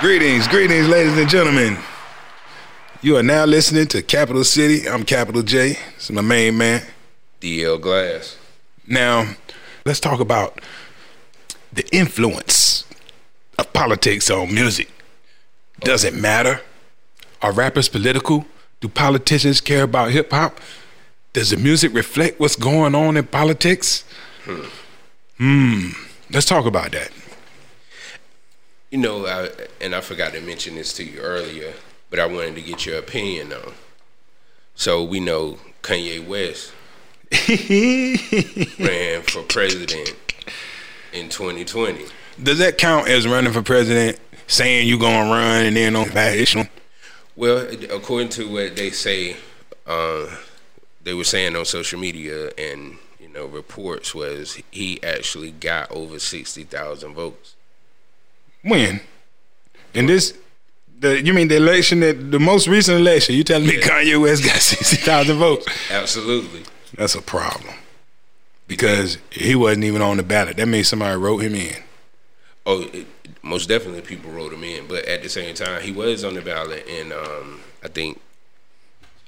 Greetings, greetings, ladies and gentlemen. You are now listening to Capital City. I'm Capital J. It's my main man. DL Glass. Now, let's talk about the influence of politics on music. Does it matter? Are rappers political? Do politicians care about hip hop? Does the music reflect what's going on in politics? Hmm. hmm. Let's talk about that. You know, I, and I forgot to mention this to you earlier, but I wanted to get your opinion on. So we know Kanye West ran for president in 2020. Does that count as running for president? Saying you're gonna run and then on issue? Well, according to what they say, uh, they were saying on social media and you know reports was he actually got over sixty thousand votes. When? In this, the you mean the election that the most recent election? You telling me yeah. Kanye West got sixty thousand votes? Absolutely. That's a problem because he wasn't even on the ballot. That means somebody wrote him in. Oh, it, most definitely people wrote him in, but at the same time, he was on the ballot, and um, I think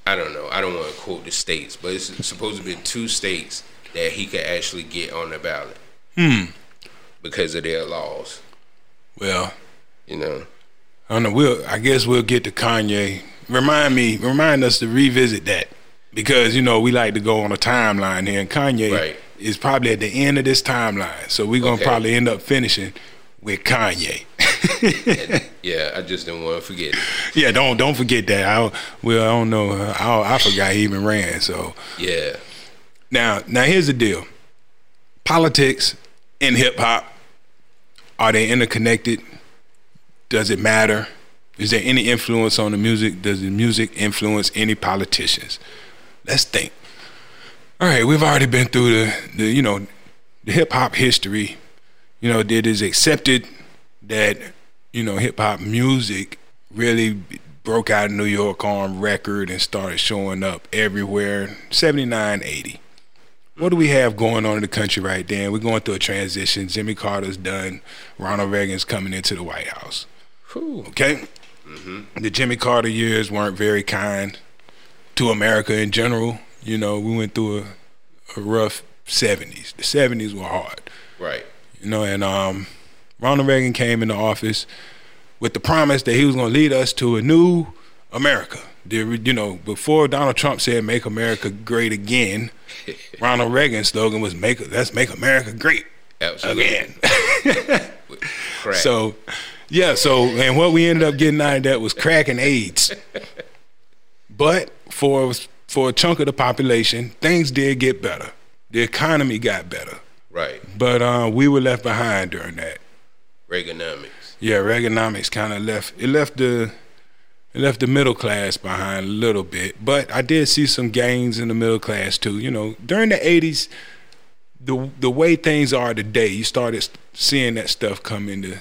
I don't know. I don't want to quote the states, but it's supposed to be two states that he could actually get on the ballot. Hmm. Because of their laws. Well, you know. I don't know. We'll. I guess we'll get to Kanye. Remind me. Remind us to revisit that because you know we like to go on a timeline here, and Kanye right. is probably at the end of this timeline. So we're gonna okay. probably end up finishing with Kanye. yeah, I just didn't want to forget it. Yeah, don't don't forget that. I well, I don't know. I, I forgot he even ran. So yeah. Now, now here's the deal. Politics and hip hop are they interconnected? Does it matter? Is there any influence on the music? Does the music influence any politicians? Let's think. All right, we've already been through the, the you know, the hip hop history. You know, it is accepted that, you know, hip hop music really broke out in New York on record and started showing up everywhere. 79, 80 what do we have going on in the country right then? We're going through a transition. Jimmy Carter's done. Ronald Reagan's coming into the White House. Ooh. Okay? Mm-hmm. The Jimmy Carter years weren't very kind to America in general. You know, we went through a, a rough 70s. The 70s were hard. Right. You know, and um, Ronald Reagan came into office with the promise that he was going to lead us to a new America. The, you know, before Donald Trump said "Make America Great Again," Ronald Reagan's slogan was "Make Let's make America great Absolutely. again." so, yeah. So, and what we ended up getting out of that was crack and AIDS. but for for a chunk of the population, things did get better. The economy got better. Right. But uh, we were left behind during that. Reaganomics. Yeah, Reaganomics kind of left. It left the it left the middle class behind a little bit, but I did see some gains in the middle class too. You know, during the '80s, the the way things are today, you started seeing that stuff come into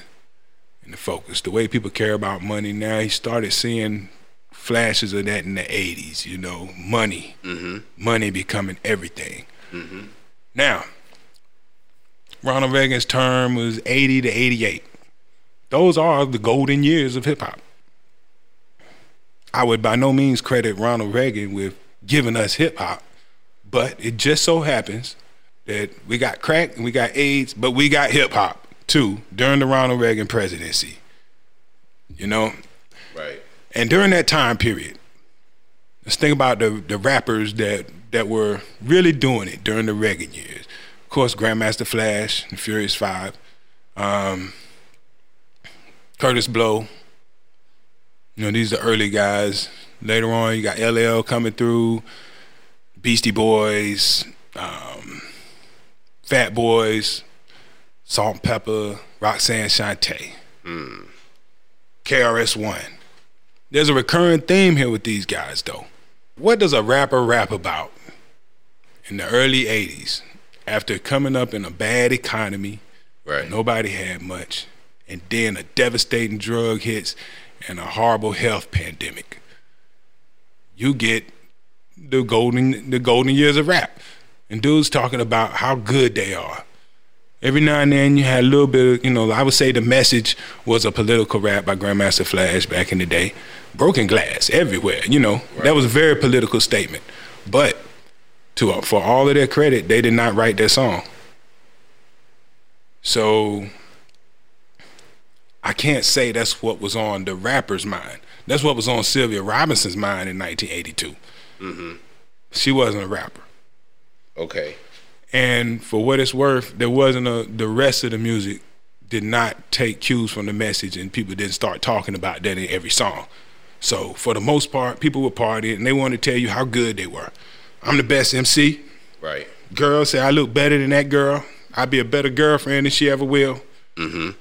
into focus. The way people care about money now, you started seeing flashes of that in the '80s. You know, money, mm-hmm. money becoming everything. Mm-hmm. Now, Ronald Reagan's term was '80 to '88. Those are the golden years of hip hop. I would by no means credit Ronald Reagan with giving us hip hop, but it just so happens that we got crack and we got AIDS, but we got hip hop too during the Ronald Reagan presidency. You know? Right. And during that time period, let's think about the the rappers that that were really doing it during the Reagan years. Of course, Grandmaster Flash, the Furious Five, um, Kurtis Blow, you know, these are early guys. Later on, you got LL coming through, Beastie Boys, um, Fat Boys, Salt-N-Pepa, Roxanne Shante, mm. KRS One. There's a recurring theme here with these guys, though. What does a rapper rap about in the early 80s after coming up in a bad economy? Right. Nobody had much. And then a devastating drug hits and a horrible health pandemic. You get the golden the golden years of rap. And dudes talking about how good they are. Every now and then you had a little bit of, you know, I would say the message was a political rap by Grandmaster Flash back in the day. Broken glass everywhere, you know. Right. That was a very political statement. But to for all of their credit, they did not write that song. So I can't say that's what was on the rapper's mind. That's what was on Sylvia Robinson's mind in 1982. Mm-hmm. She wasn't a rapper. Okay. And for what it's worth, there wasn't a the rest of the music did not take cues from the message, and people didn't start talking about that in every song. So for the most part, people were partying and they wanted to tell you how good they were. I'm the best MC. Right. Girls say I look better than that girl. I'd be a better girlfriend than she ever will. Mm-hmm.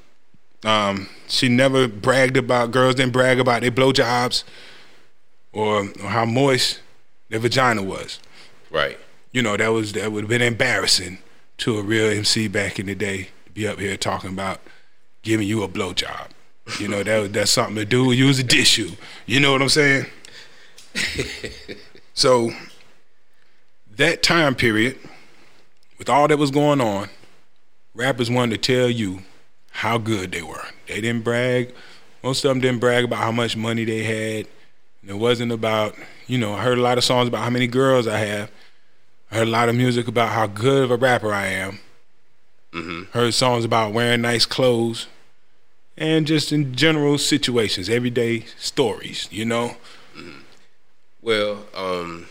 Um, she never bragged about girls didn't brag about their blowjobs or, or how moist their vagina was. Right. You know that was that would have been embarrassing to a real MC back in the day to be up here talking about giving you a blowjob. You know that that's something to do. Use a tissue. You know what I'm saying? so that time period, with all that was going on, rappers wanted to tell you how good they were. They didn't brag. Most of them didn't brag about how much money they had. And it wasn't about, you know, I heard a lot of songs about how many girls I have. I heard a lot of music about how good of a rapper I am. Mm-hmm. Heard songs about wearing nice clothes and just in general situations, everyday stories, you know? Mm-hmm. Well, um,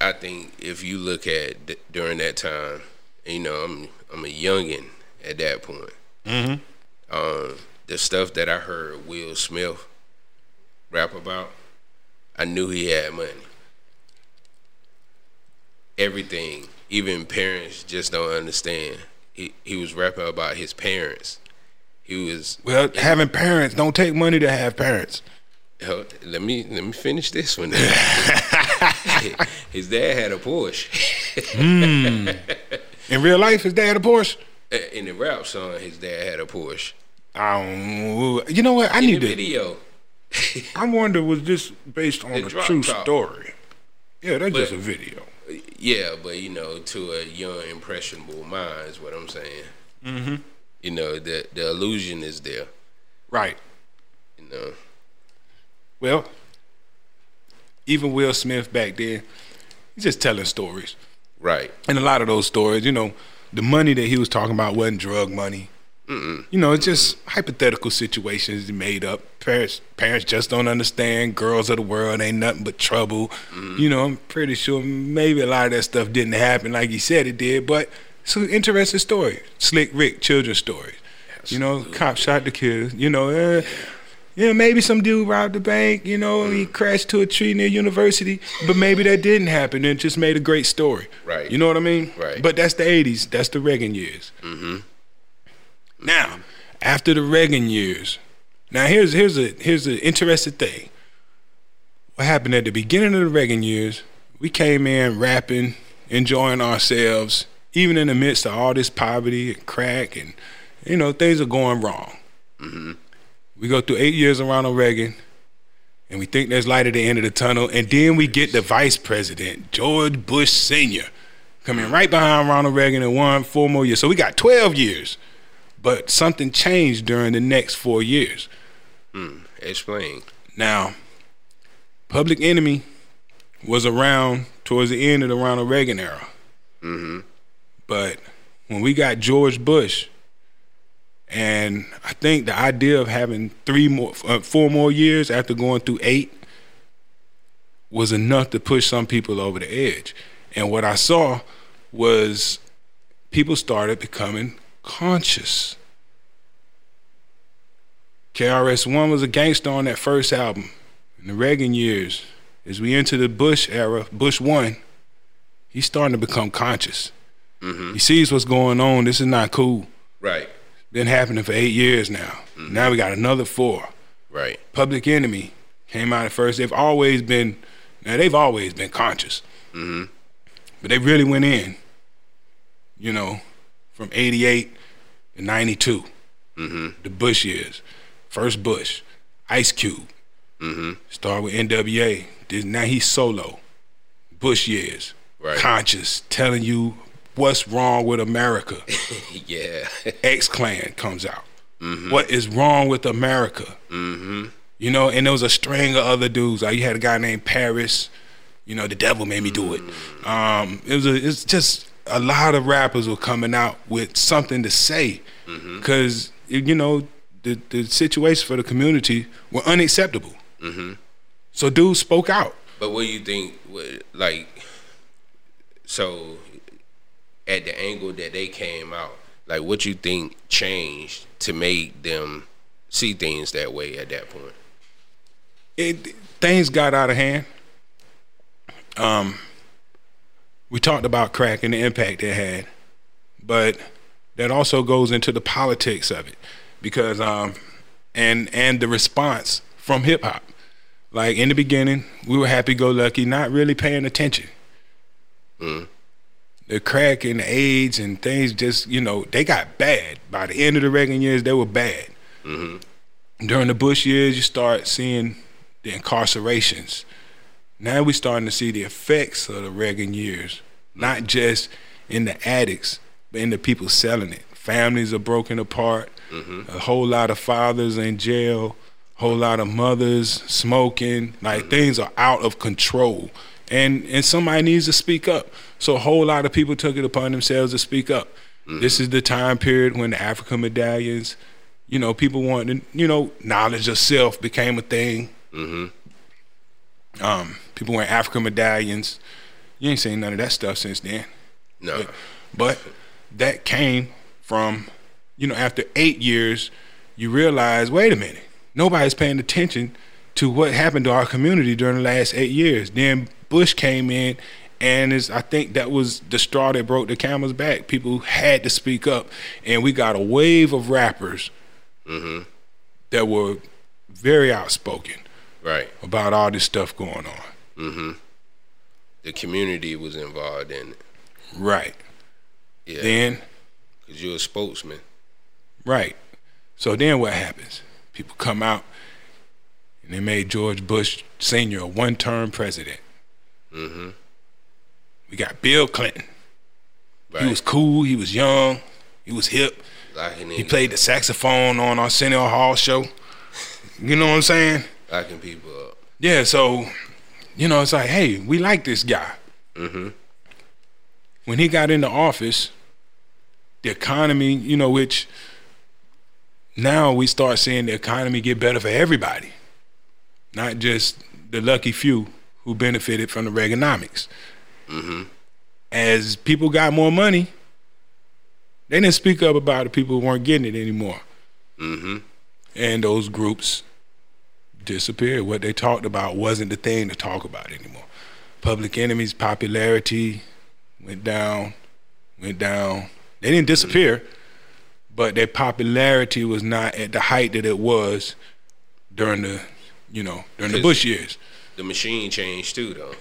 I think if you look at d- during that time, you know, I'm I'm a youngin at that point. Mm-hmm. Um, the stuff that I heard Will Smith rap about, I knew he had money. Everything, even parents just don't understand. He he was rapping about his parents. He was well having parents. Don't take money to have parents. Let me let me finish this one. his dad had a Porsche. mm. In real life, his dad had a Porsche. In the rap song, his dad had a Porsche. Um, you know what? I In need the to. video. I wonder was this based on The a true top. story? Yeah, that's But- just a video. Yeah, but you know, to a young impressionable mind is what I'm saying. Mm-hmm. You know, the the illusion is there. Right. You know. Well, even Will Smith back then, he's just telling stories. Right. And a lot of those stories, you know, the money that he was talking about wasn't drug money. Mm-mm. You know, it's just hypothetical situations made up. Parents, parents just don't understand. Girls of the world ain't nothing but trouble. You know, I'm pretty sure maybe a lot of that stuff didn't happen like he said it did, but it's an interesting story. Slick Rick, children's stories. You know, cop shot the kid. You know, uh, yeah, maybe some dude robbed the bank. You know, and he crashed to a tree near university, but maybe that didn't happen and it just made a great story. Right. You know what I mean? Right. But that's the '80s. That's the Reagan years. Mm-hmm. Now, after the Reagan years, now here's here's a here's an interesting thing. What happened at the beginning of the Reagan years? We came in rapping, enjoying ourselves, even in the midst of all this poverty and crack, and you know things are going wrong. We go through eight years of Ronald Reagan, and we think there's light at the end of the tunnel, and then we get the vice president, George Bush Sr., coming right behind Ronald Reagan and won four more years. So we got 12 years, but something changed during the next four years. Mm. Explain. Now, Public Enemy was around towards the end of the Ronald Reagan era. But when we got George Bush, and I think the idea of having three more, uh, four more years after going through eight was enough to push some people over the edge. And what I saw was people started becoming conscious. KRS One was a gangster on that first album. In the Reagan years, as we enter the Bush era, Bush One, he's starting to become conscious. He sees what's going on. This is not cool. Right. Been happening for eight years now. Now we got another four. Right. Public Enemy came out at first. They've always been, now they've always been conscious, Mm-hmm. but they really went in. You know, from '88 to '92, mm-hmm. the Bush years. First Bush, Ice Cube. Mm hmm. Started with NWA. Now he's solo. Bush years, Right. conscious, telling you What's Wrong with America? yeah. X Clan comes out. What is wrong with America? mm-hmm. You know, and there was a string of other dudes. Like you had a guy named Paris. You know, the devil made me do it. Um, it was a, it's just a lot of rappers were coming out with something to say because you know the the situation for the community were unacceptable. Mm-hmm. So dudes spoke out. But what do you think? Like, so at the angle that they came out, like, what you think changed to make them see things that way at that point? it things got out of hand. Um, we talked about crack and the impact it had, but that also goes into the politics of it, because um, and and the response from hip hop. Like in the beginning, we were happy go lucky, not really paying attention. The crack and the AIDS and things just you know they got bad. By the end of the Reagan years, they were bad mm-hmm. during the Bush years, you start seeing the incarcerations. Now we're starting to see the effects of the Reagan years, not just in the addicts, but in the people selling it. Families are broken apart. Mm-hmm. A whole lot of fathers in jail. A whole lot of mothers smoking. Like mm-hmm. things are out of control, and and somebody needs to speak up. So a whole lot of people took it upon themselves to speak up. This is the time period when the African medallions you know, people wanted, you know, knowledge of self became a thing. Mm-hmm. Um, people wearing African medallions. You ain't seen none of that stuff since then. No. But that came from, you know, after eight years, you realize, wait a minute, nobody's paying attention to what happened to our community during the last eight years. Then Bush came in, and is I think that was the straw that broke the camel's back. People had to speak up, and we got a wave of rappers Mm-hmm. that were very outspoken Right. about all this stuff going on. Mm-hmm. The community was involved in it. Right. Yeah. Then, Because you're a spokesman. right. So then what happens? People come out and they made George Bush Sr. a one term president. Mm-hmm. We got Bill Clinton. Right. He was cool, he was young, he was hip. locking He played the saxophone on Arsenio Hall show. You know what I'm saying? locking people up. Yeah, so, you know, it's like, hey, we like this guy. Mm-hmm. when he got into office, the economy, you know, which now we start seeing the economy get better for everybody, not just the lucky few who benefited from the Reaganomics. Mm-hmm. As people got more money, they didn't speak up about the people who weren't getting it anymore. Mm-hmm. And those groups disappeared. What they talked about wasn't the thing to talk about anymore. Public Enemy's popularity went down, went down. They didn't disappear, but their popularity was not at the height that it was during the, you know, during the Bush years. The machine changed too, though.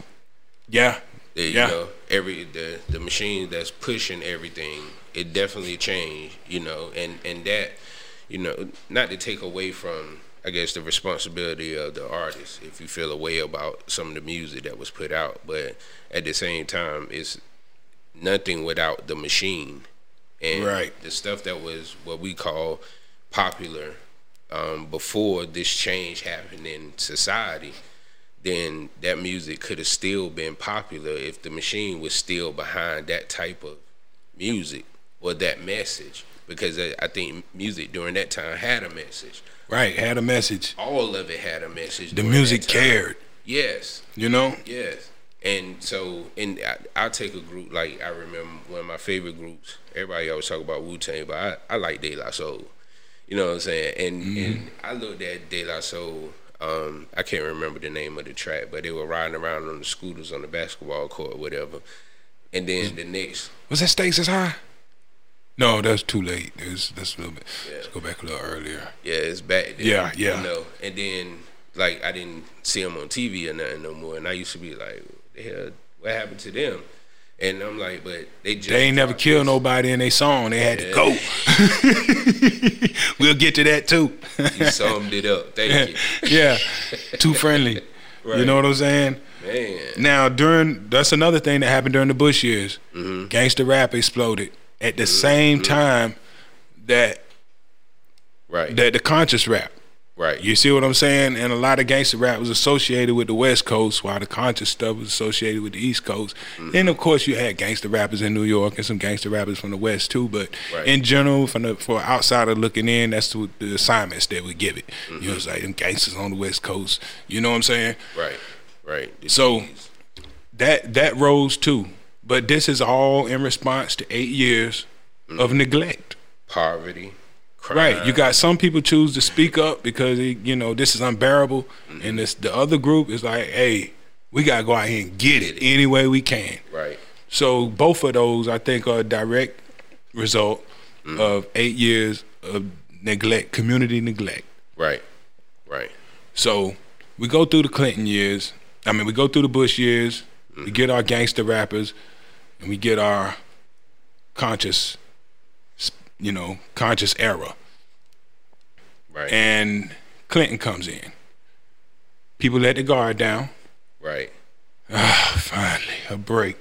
Yeah, The, you Yeah. know, every the the machine that's pushing everything, it definitely changed. You know, and and that, you know, not to take away from, I guess, the responsibility of the artist if you feel a way about some of the music that was put out, but at the same time, it's nothing without the machine and Right. the stuff that was what we call popular um, before this change happened in society then that music could have still been popular if the machine was still behind that type of music or that message. Because I I think music during that time had a message. right. Had a message. All of it had a message. The music cared. Yes, You know. yes. And so, and I, I'll take a group like I remember one of my favorite groups. Everybody always talk about Wu Tang, but I, I like De La Soul. You know what I'm saying? And and mm-hmm. I looked at De La Soul. Um, I can't remember the name of the track, but they were riding around on the scooters on the basketball court, whatever. And then the next, Was that Stakes Is High? No, that's too late. That's that's a little bit. Yeah. Let's go back a little earlier. yeah, it's back. Then, Yeah, yeah. You know, and then like I didn't see them on TV or nothing no more, and I used to be like, what the hell, what happened to them? And I'm like, but they just They ain't never killed this. nobody in their song. They had to go. we'll get to that too. You summed it up. Thank you. yeah, too friendly. You know what I'm saying? Man. Now during that's another thing that happened during the Bush years. Mm-hmm. Gangster rap exploded at the same time that Right. that the conscious rap. Right. You see what I'm saying? And a lot of gangster rap was associated with the West Coast, while the conscious stuff was associated with the East Coast. Mm-hmm. Then, of course, you had gangster rappers in New York and some gangster rappers from the West too. But Right. in general, from the for outsider looking in, that's the, the assignments that we give it. You know, it's like them gangsters on the West Coast. You know what I'm saying? Right. Right. So-. That that rose too. But this is all in response to eight years of neglect. poverty. Crime. Right. You got some people choose to speak up because they, you know this is unbearable, mm-hmm. and this the other group is like, hey, we gotta go out here and get it any way we can. Right. So both of those, I think, are a direct result mm-hmm. of eight years of neglect, community neglect. Right. Right. So we go through the Clinton years. I mean, we go through the Bush years. We mm-hmm. get our gangster rappers, and we get our conscious, you know, conscious era. Right. and Clinton comes in. People let the guard down. right. Ah, finally, a break.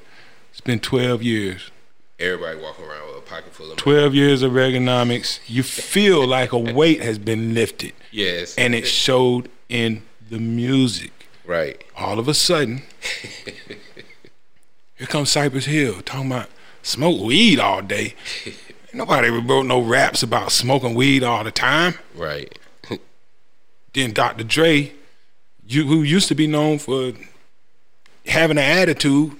It's been 12 years. Everybody walking around with a pocket full of money. 12 years of Reaganomics. You feel like a weight has been lifted, Yes. and it showed in the music. right. All of a sudden, here comes Cypress Hill talking about smoke weed all day. Nobody wrote no raps about smoking weed all the time. Right. Then Dr. Dre, you, who used to be known for having an attitude,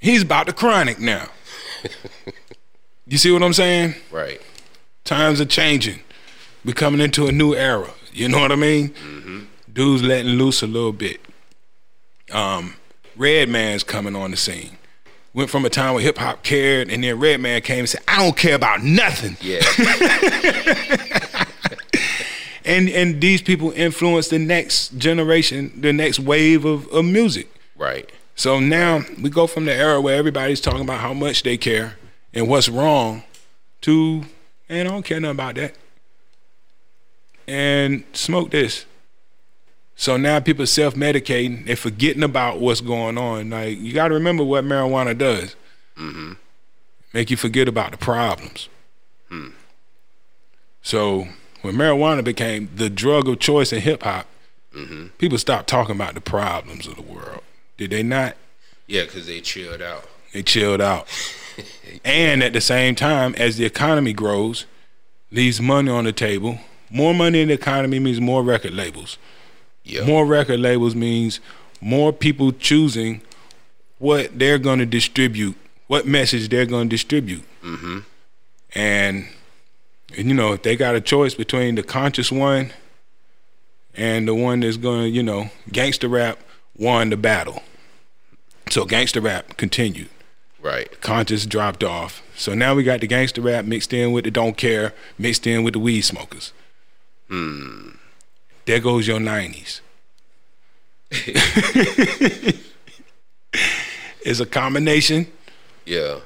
he's about the chronic now. you see what I'm saying? Right. Times are changing. We're coming into a new era. You know what I mean? Mm-hmm. Dude's letting loose a little bit. Um, Redman's coming on the scene. Went from a time where hip hop cared, and then Redman came and said, "I don't care about nothing." Yeah. And and these people influence the next generation, the next wave of, of music. right. So now we go from the era where everybody's talking about how much they care and what's wrong to, and I don't care nothing about that. And smoke this. So now people are self medicating, they're forgetting about what's going on. Like, you got to remember what marijuana does mm-hmm. make you forget about the problems. Hmm. So when marijuana became the drug of choice in hip hop, mm-hmm. people stopped talking about the problems of the world. Did they not? Yeah, because they chilled out. They chilled out. and at the same time, as the economy grows, leaves money on the table. More money in the economy means more record labels. Yeah. More record labels means more people choosing what they're going to distribute, what message they're going to distribute. Mm-hmm. And, and, you know, if they got a choice between the conscious one and the one that's going to, you know, gangster rap won the battle. So gangster rap continued. Right. Conscious dropped off. So now we got the gangster rap mixed in with the don't care, mixed in with the weed smokers. Hmm. There goes your 90s. it's a combination Yeah.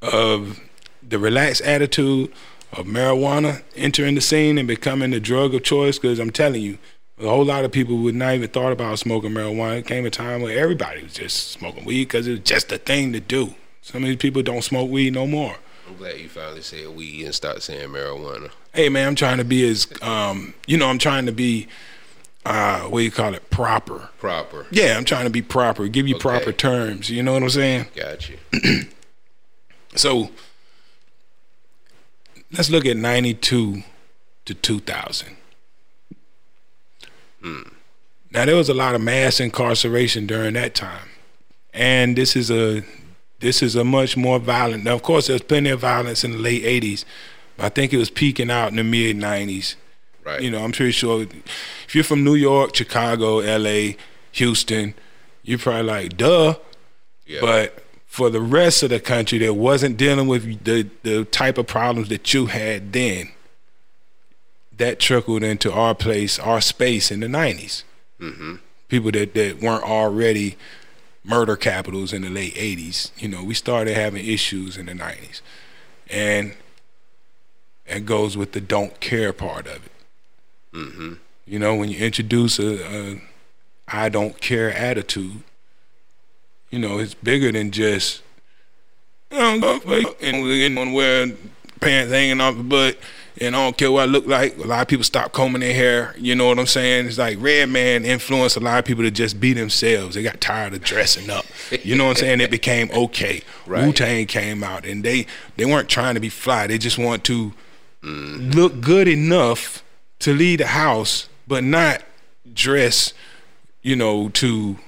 of the relaxed attitude of marijuana entering the scene and becoming the drug of choice. Because I'm telling you, a whole lot of people would not even thought about smoking marijuana. It came a time where everybody was just smoking weed because it was just the thing to do. Some of these people don't smoke weed no more. I'm glad you finally said weed and stopped saying marijuana. Hey man, I'm trying to be as um, you know, I'm trying to be uh, what do you call it, proper. Proper. Yeah, I'm trying to be proper, give you Okay. proper terms. You know what I'm saying? Got you. So let's look at 92 to 2000. Now there was a lot of mass incarceration during that time. And this is a this is a much more violent. Now of course there's plenty of violence in the late 80s, but I think it was peaking out in the mid 90s. Right. You know, I'm pretty sure if you're from New York, Chicago, LA, Houston, you're probably like, duh. Yeah. But for the rest of the country that wasn't dealing with the, the type of problems that you had then, that trickled into our place, our space in the 90s. Mm-hmm. People that, that weren't already murder capitals in the late 80s. You know, we started having issues in the 90s. And it goes with the don't care part of it. Mm-hmm. You know, when you introduce a, a I don't care attitude. You know, it's bigger than just you know, and we're getting wearing pants hanging off the butt and I don't care what I look like. A lot of people stop combing their hair. You know what I'm saying? It's like Redman influenced a lot of people to just be themselves. They got tired of dressing up. You know what I'm saying? It became okay. Right. Wu Tang came out, and they they weren't trying to be fly. They just want to Mm-hmm. look good enough to leave the house, but not dress. You know to.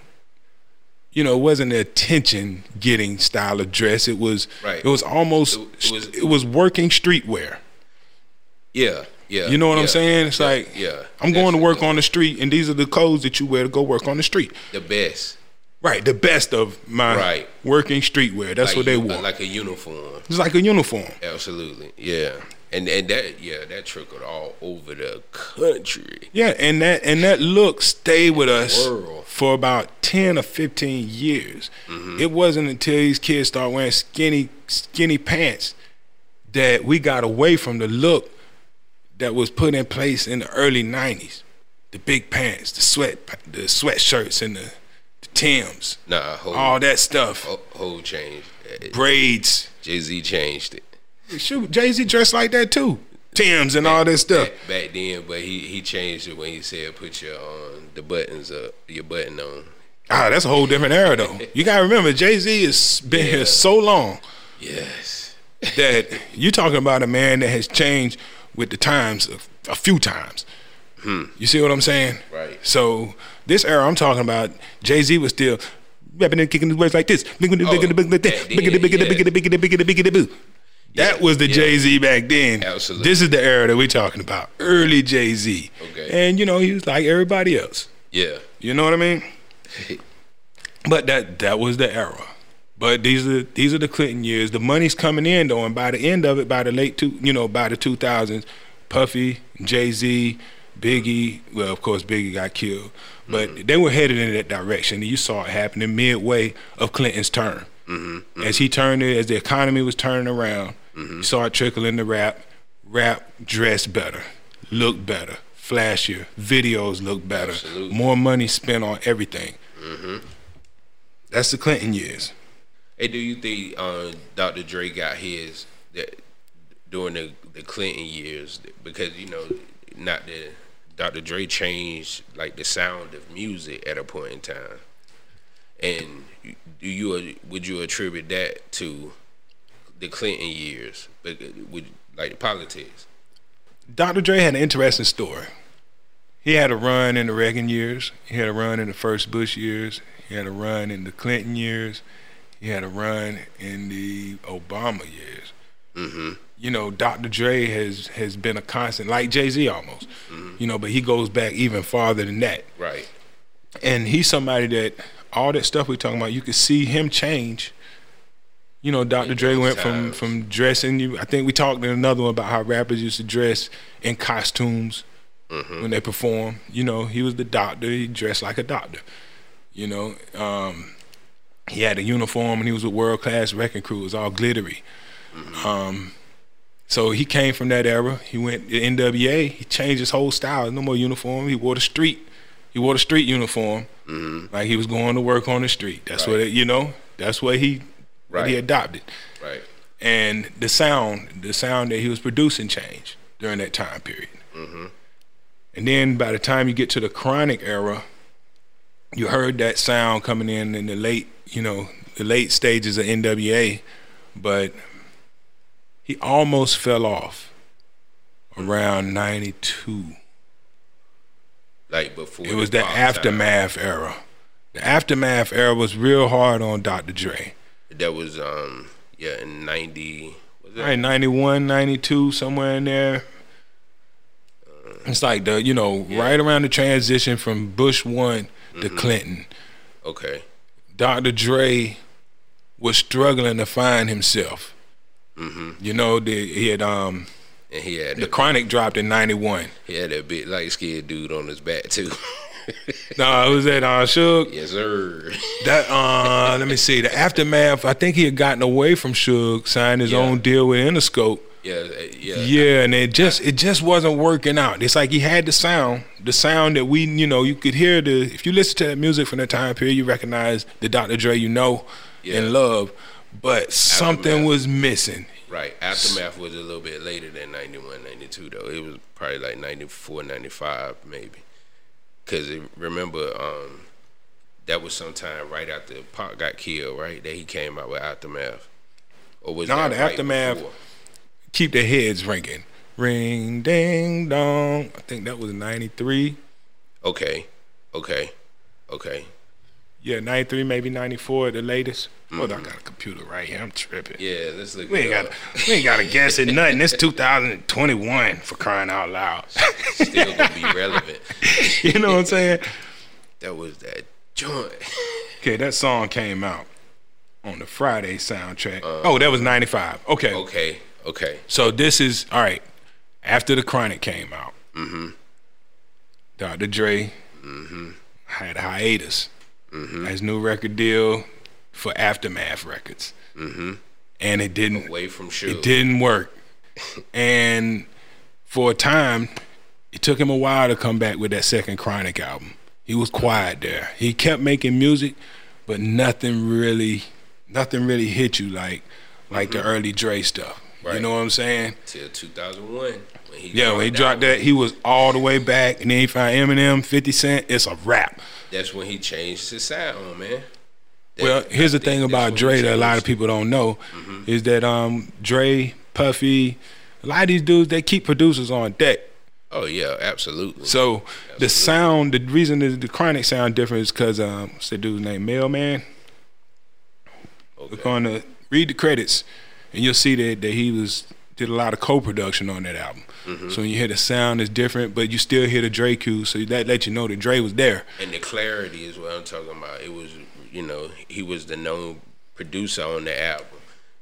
You know, it wasn't an attention getting style of dress. It was Right. it was almost It- it was- it was working streetwear. Yeah, yeah. You know what I'm saying? It's yeah, like yeah. I'm going to work on the street, and these are the clothes that you wear to go work on the street. the best. Right, the best of my Right. working streetwear. That's like what they wore. Like a uniform. it's like a uniform. Absolutely. Yeah. And and that yeah, that trickled all over the country. Yeah, and that and that look stayed with us World. for about ten or fifteen years. Mm-hmm. It wasn't until these kids started wearing skinny skinny pants that we got away from the look that was put in place in the early '90s. The big pants, the sweat, the sweatshirts, and the, the Tims, Nah, whole all that stuff, whole, whole changed. braids. Jay Z changed it. Shoot, Jay Z dressed like that too. Tims and all this stuff. Back, back then, but he he changed it when he said put your um, the buttons up, your button on. Ah, that's a whole different era though. You gotta remember, Jay Z has been here so long Yes. that you talking about a man that has changed with the times a, a few times. You see what I'm saying? Right. So this era I'm talking about, Jay Z was still rapping and kicking his words like this. back That was the yeah. Jay Z back then. Absolutely. This is the era that we're talking about. Early Jay Z. Okay. And you know, he was like everybody else. Yeah. You know what I mean? But that that was the era. But these are these are the Clinton years. The money's coming in though, and by the end of it, by the late two, you know, by the two thousands, Puffy, Jay Z, Biggie. Well, of course, Biggie got killed, but mm-hmm. they were headed in that direction. And you saw it happening midway of Clinton's term. Mm-hmm. As he turned it, as the economy was turning around, you saw it trickle into rap. Rap dressed better, looked better, flashier. Videos look better. Absolutely. More money spent on everything. That's the Clinton years. Hey, do you think uh, Dr. Dre got his that during the the Clinton years? Because you know, not the Dr. Dre changed like the sound of music at a point in time. And do you would you attribute that to the Clinton years? But would like the politics? Dr. Dre had an interesting story. He had a run in the Reagan years. He had a run in the first Bush years. He had a run in the Clinton years. He had a run in the Obama years. Mm-hmm. You know, Dr. Dre has has been a constant, like Jay Z almost. You know, but he goes back even farther than that. Right. And he's somebody that all that stuff we're talking about, you could see him change. You know, Dr. Dre went from from dressing. You, I think we talked in another one about how rappers used to dress in costumes Mm-hmm. when they perform. You know, he was the doctor. He dressed like a doctor. You know, um, he had a uniform and he was with World Class Wreckin' Cru. It was all glittery. Mm-hmm. Um, so he came from that era. He went to NWA. He changed his whole style. No more uniform. He wore the street. He wore the street uniform, like he was going to work on the street. That's what Mm-hmm. It, you know. That's what he what he adopted. Right. And the sound, the sound that he was producing changed during that time period. Mm-hmm. And then by the time you get to the chronic era, you heard that sound coming in in the late, you know, the late stages of NWA, but he almost fell off around 92. Like before. It was the pop time. aftermath era. The aftermath era was real hard on Dr. Dre. That was um yeah in ninety. Was it? Right, 91, 92, somewhere in there. It's like the, you know, right around the transition from Bush one to Clinton. Okay. Dr. Dre was struggling to find himself. Mm-hmm. You know, the, he had um And he had the Chronic dropped in '91. he had that big light skinned dude on his back too. No, it was that uh, Suge. yes sir. That uh, let me see. The aftermath. I think he had gotten away from Suge, signed his Yeah. own deal with Interscope. Yeah, uh, yeah. Yeah, and it just it just wasn't working out. It's like he had the sound, the sound that we, you know, you could hear the. If you listen to that music from that time period, you recognize the Dr. Dre you know Yeah. and love, but something Aftermath. was missing. Right. Aftermath was a little bit later than 91, 92, though. It was probably like 94, 95, maybe. Because remember, um, that was sometime right after Pac got killed, right? That he came out with Aftermath. Or was Nah, the right Aftermath- before? Keep the heads ringing, ring ding dong. I think that was '93. Okay. Okay. Okay. Yeah, '93, maybe '94, the latest. Hold on, I mm-hmm. got a computer right here. I'm tripping. Yeah, let's look We ain't got we ain't got to guess at nothing. It's 2021 for crying out loud. Still gonna be relevant. you know what I'm saying? That was that joint. Okay, that song came out on the Friday soundtrack. Uh, oh, that was 95. Okay. Okay. Okay. So this is all right. After the Chronic came out, mm-hmm. Dr. Dre mm-hmm. had a hiatus. His new record deal for Aftermath Records, mm-hmm. and it didn't. Away from Suge. It didn't work. and for a time, it took him a while to come back with that second Chronic album. He was quiet there. He kept making music, but nothing really, nothing really hit you like, like the early Dre stuff. You know what I'm saying? Till 2001. When he Yeah, when he dropped that, he was all the way back, and then he found Eminem, 50 Cent. It's a wrap. That's when he changed his sound, man. That- Well, here's the thing about Dre that a lot of people don't know is that um, Dre, Puffy, a lot of these dudes they keep producers on deck. Oh yeah, absolutely. So the sound, the reason the, the Chronic sound different is because um, what's that dude's name? Mailman. Look okay. on the read the credits, and you'll see that that he was did a lot of co-production on that album. Mm-hmm. So when you hear the sound is different, but you still hear the Dre cues, so that let you know that Dre was there. and the clarity is what I'm talking about. It was, you know, he was the known producer on the album.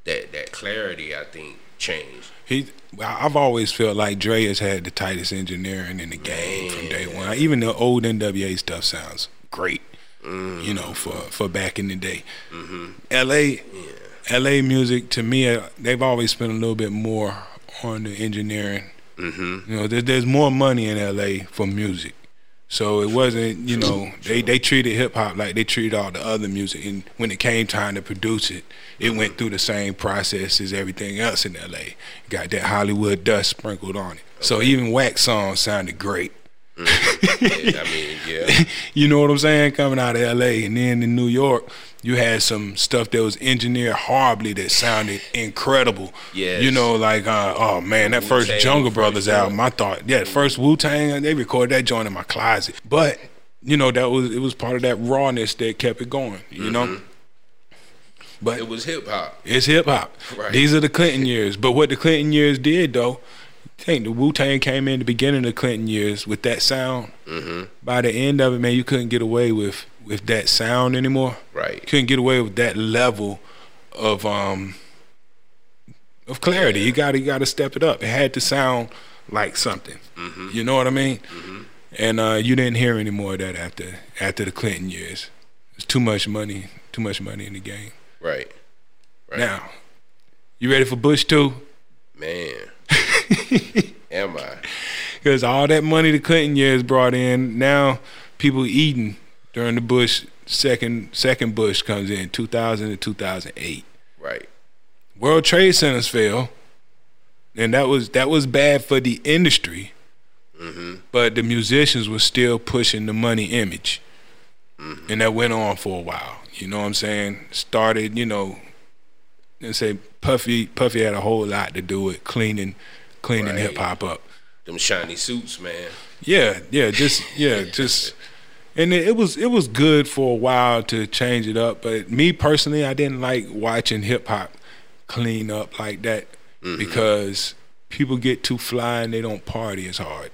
That that clarity, I think, changed. He, I've always felt like Dre has had the tightest engineering in the game from day one. Even the old NWA stuff sounds great, you know, for for back in the day. L.A. L.A. music to me, uh, they've always spent a little bit more on the engineering. Mm-hmm. You know, there, there's more money in L.A. for music. So it wasn't, you know, they, they treated hip hop like they treated all the other music. And when it came time to produce it, it went through the same process as everything else in LA. Got that Hollywood dust sprinkled on it. So even wax songs sounded great. Yeah, I mean, yeah, You know what I'm saying? Coming out of LA. And then in New York, you had some stuff that was engineered horribly that sounded incredible. Yes. You know, like, uh, oh man, that first Wu-Tang Jungle first Brothers joint. album, I thought, yeah, first Wu Tang, they recorded that joint in my closet. But, you know, that was it was part of that rawness that kept it going, you know? But it was hip hop. it's hip hop. Right. These are the Clinton years. But what the Clinton years did, though, I think the Wu Tang came in the beginning of the Clinton years with that sound. Mm-hmm. By the end of it, man, you couldn't get away with with that sound anymore. Right. couldn't get away with that level of um of clarity. You got to you got to step it up. It had to sound like something. Mm-hmm. You know what I mean? And uh, you didn't hear any more of that after after the Clinton years. It's too much money, too much money in the game. Right. Right. Now, you ready for Bush too? Man. Am I? Because all that money the Clinton years brought in, now people eating during the Bush second second Bush comes in 2000 to 2008. Right. World Trade Centers fell, and that was that was bad for the industry. Mm-hmm. But the musicians were still pushing the money image, mm-hmm. and that went on for a while. You know what I'm saying? Started, you know, and say Puffy Puffy had a whole lot to do with cleaning cleaning Right. hip hop up. Them shiny suits, man. Yeah, yeah, just yeah, just and it, it was it was good for a while to change it up, but me personally, I didn't like watching hip hop clean up like that because people get too fly and they don't party as hard.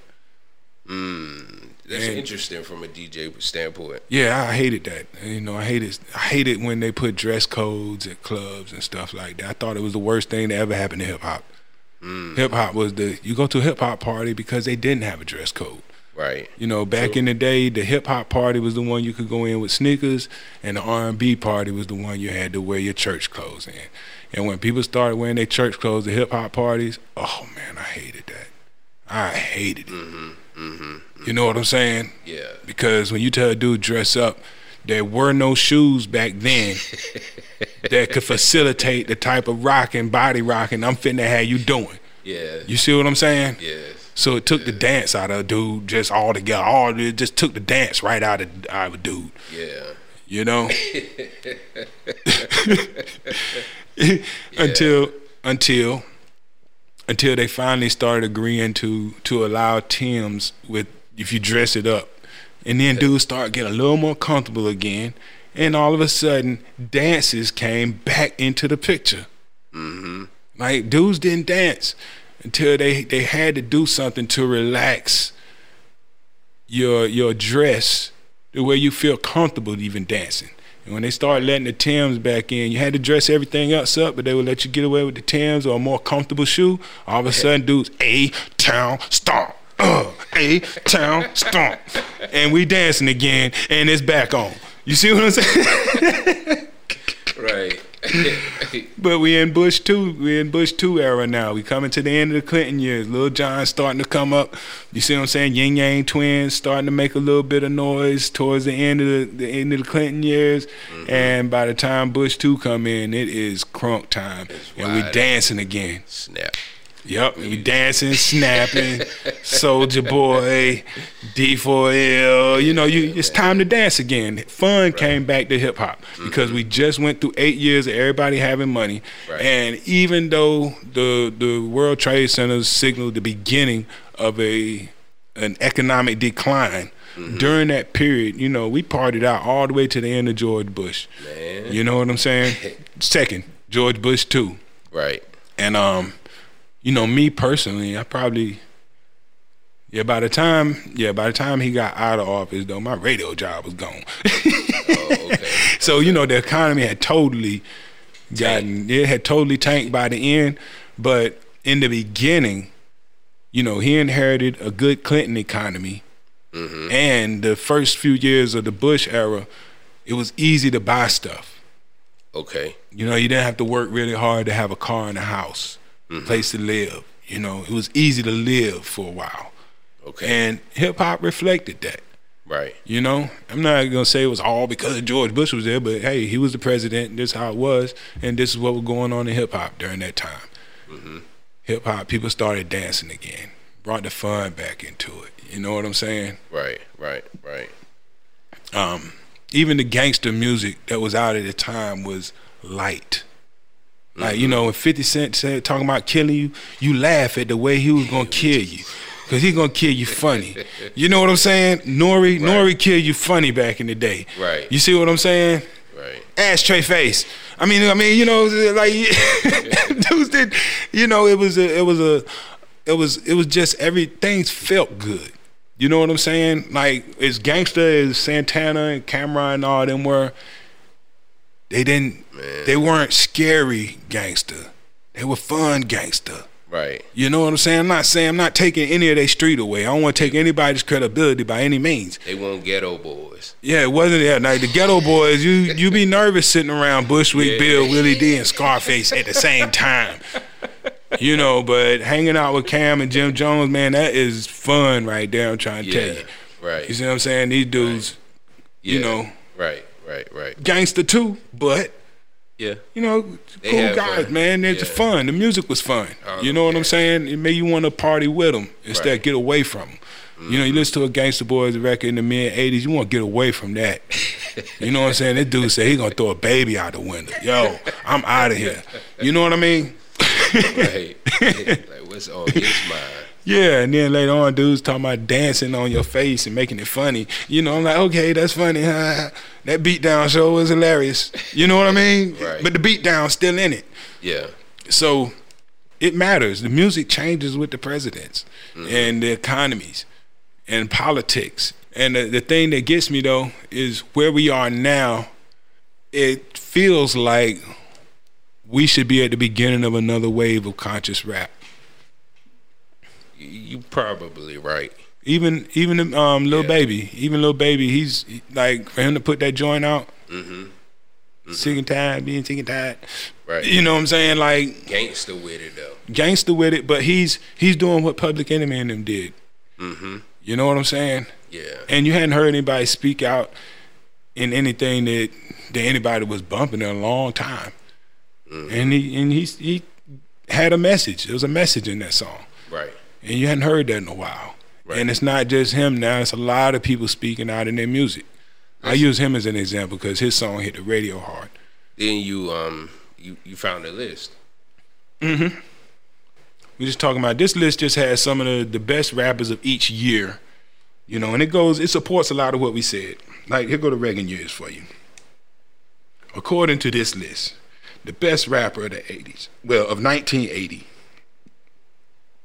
Mm. That's And- interesting from a DJ standpoint. Yeah, I hated that. You know, I hated I hated when they put dress codes at clubs and stuff like that. I thought it was the worst thing that ever happened to hip hop. Mm. Hip hop was the you go to a hip hop party because they didn't have a dress code. Right. You know, back True. in the day, the hip hop party was the one you could go in with sneakers, and the R and B party was the one you had to wear your church clothes in. And when people started wearing their church clothes to hip hop parties, oh man, I hated that. I hated it. Mm-hmm. mm-hmm you know what I'm saying? Mm-hmm. Yeah. Because when you tell a dude dress up, there were no shoes back then that could facilitate the type of rocking, body rocking I'm finna have you doing. Yeah. You see what I'm saying? Yes. So it took the dance out of a dude just all together. All it just took the dance right out of out of a dude. Yeah. You know? yeah. until until until they finally started agreeing to to allow Tim's with if you dress it up. And then dudes start getting a little more comfortable again. And all of a sudden, dances came back into the picture. Mm-hmm. Like dudes didn't dance until they they had to do something to relax your your dress the way you feel comfortable even dancing. And when they started letting the Tims back in, you had to dress everything else up, but they would let you get away with the Tims or a more comfortable shoe. All of a sudden, dudes, a town stomp, uh, a town stomp, and we dancing again, and it's back on. You see what I'm saying? Right. But we in Bush two, we in Bush two era now. We coming to the end of the Clinton years. Lil Jon starting to come up. You see what I'm saying? Ying Yang twins starting to make a little bit of noise towards the end of the, the end of the Clinton years. And by the time Bush two come in, it is crunk time, and we dancing again. Snap. Yep, we dancing, snapping, Soulja Boy, D4L. You know, you it's time to dance again. Fun came back to hip hop because we just went through eight years of everybody having money, Right. and even though the the World Trade Center signaled the beginning of a an economic decline. During that period, you know, we partied out all the way to the end of George Bush. Man. You know what I'm saying? Second, George Bush too. Right. And um, you know, me personally, I probably yeah, by the time yeah, by the time he got out of office though, my radio job was gone. Oh, okay. so, you know, the economy had totally gotten it had totally tanked by the end. But in the beginning, you know, he inherited a good Clinton economy. Mm-hmm. And the first few years of the Bush era, it was easy to buy stuff. Okay. You know, you didn't have to work really hard to have a car and a house, place to live. You know, it was easy to live for a while. Okay. And hip hop reflected that. right. You know, I'm not gonna say it was all because George Bush was there, but hey, he was the president. And this is how it was, and this is what was going on in hip hop during that time. Hip hop, people started dancing again, brought the fun back into it. You know what I'm saying? Right. Right. Right. Um, even the gangster music that was out at the time was light. Like you know, when Fifty Cent said talking about killing you, you laugh at the way he was gonna kill you, cause he gonna kill you funny. You know what I'm saying? Nori, Nori killed you funny back in the day. Right. You see what I'm saying? Right. Ashtray face. I mean, I mean, you know, like dudes did. You know, it was a, it was a, it was, it was just everything felt good. You know what I'm saying? Like as gangster as Santana and Cam'ron and all them were, they didn't, they weren't scary gangster. They were fun gangster. Right. You know what I'm saying? I'm not saying I'm not taking any of their street away. I don't want to take anybody's credibility by any means. They weren't Geto Boys. Yeah, it wasn't that. Like the Geto Boys, you you be nervous sitting around Bushwick Yeah. Bill, Willie D, and Scarface at the same time. You know, but hanging out with Cam and Jim Jones, man, that is fun right there. I'm trying to Yeah. tell you. Right. You see what I'm saying? These dudes, you Yeah. know, Right. Right. Right. gangster too, but Yeah. you know, They cool guys, man. It's Yeah. fun. The music was fun. Oh, you know what yeah. I'm saying? It made you want to party with them instead Right. of get away from them. You know, you listen to a Gangster Boys record in the mid '80s, you want to get away from that. you know what I'm saying? This dude said he gonna throw a baby out the window. Yo, I'm out of here. You know what I mean? Right. like what's on his mind? Yeah, and then later on, dudes talking about dancing on your face and making it funny. You know, I'm like, okay, that's funny. that beatdown show was hilarious. You know what I mean? Right. But the beatdown's still in it. Yeah. So it matters. The music changes with the presidents mm-hmm. and the economies and politics. And the, the thing that gets me though is where we are now. It feels like we should be at the beginning of another wave of conscious rap. You- probably right. Even even um little Yeah. baby, even Lil Baby, he's like for him to put that joint out, Mm-hmm. sick and tired, being sick and tired. Right. You know what I'm saying? Like Gangster with it though. gangster with it, but he's he's doing what Public Enemy and them did. Mm-hmm. You know what I'm saying? Yeah. And you hadn't heard anybody speak out in anything that that anybody was bumping in a long time. Mm-hmm. And he and he he had a message. There was a message in that song. Right. And you hadn't heard that in a while. Right. And it's not just him now, it's a lot of people speaking out in their music. I use him as an example because his song hit the radio hard. Then you um you you found a list. Mhm. We're just talking about this list just has some of the, the best rappers of each year. You know, and it goes it supports a lot of what we said. Like here go the Reagan years for you. According to this list, the best rapper of the 80s, well, of 1980.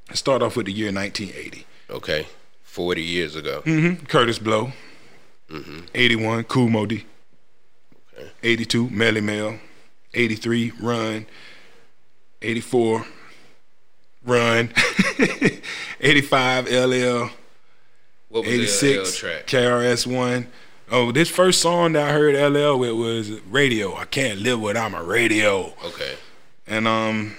Let's start off with the year 1980. Okay. Forty years ago. Mm-hmm. Kurtis Blow. Hmm. 81, Kool Moe Dee. Okay. 82, Melle Mel. 83, Run. 84, Run. 85, LL. What was the LL 86, track? KRS-One. Oh, this first song that I heard LL with was Radio. I can't live without my radio. Okay. And um,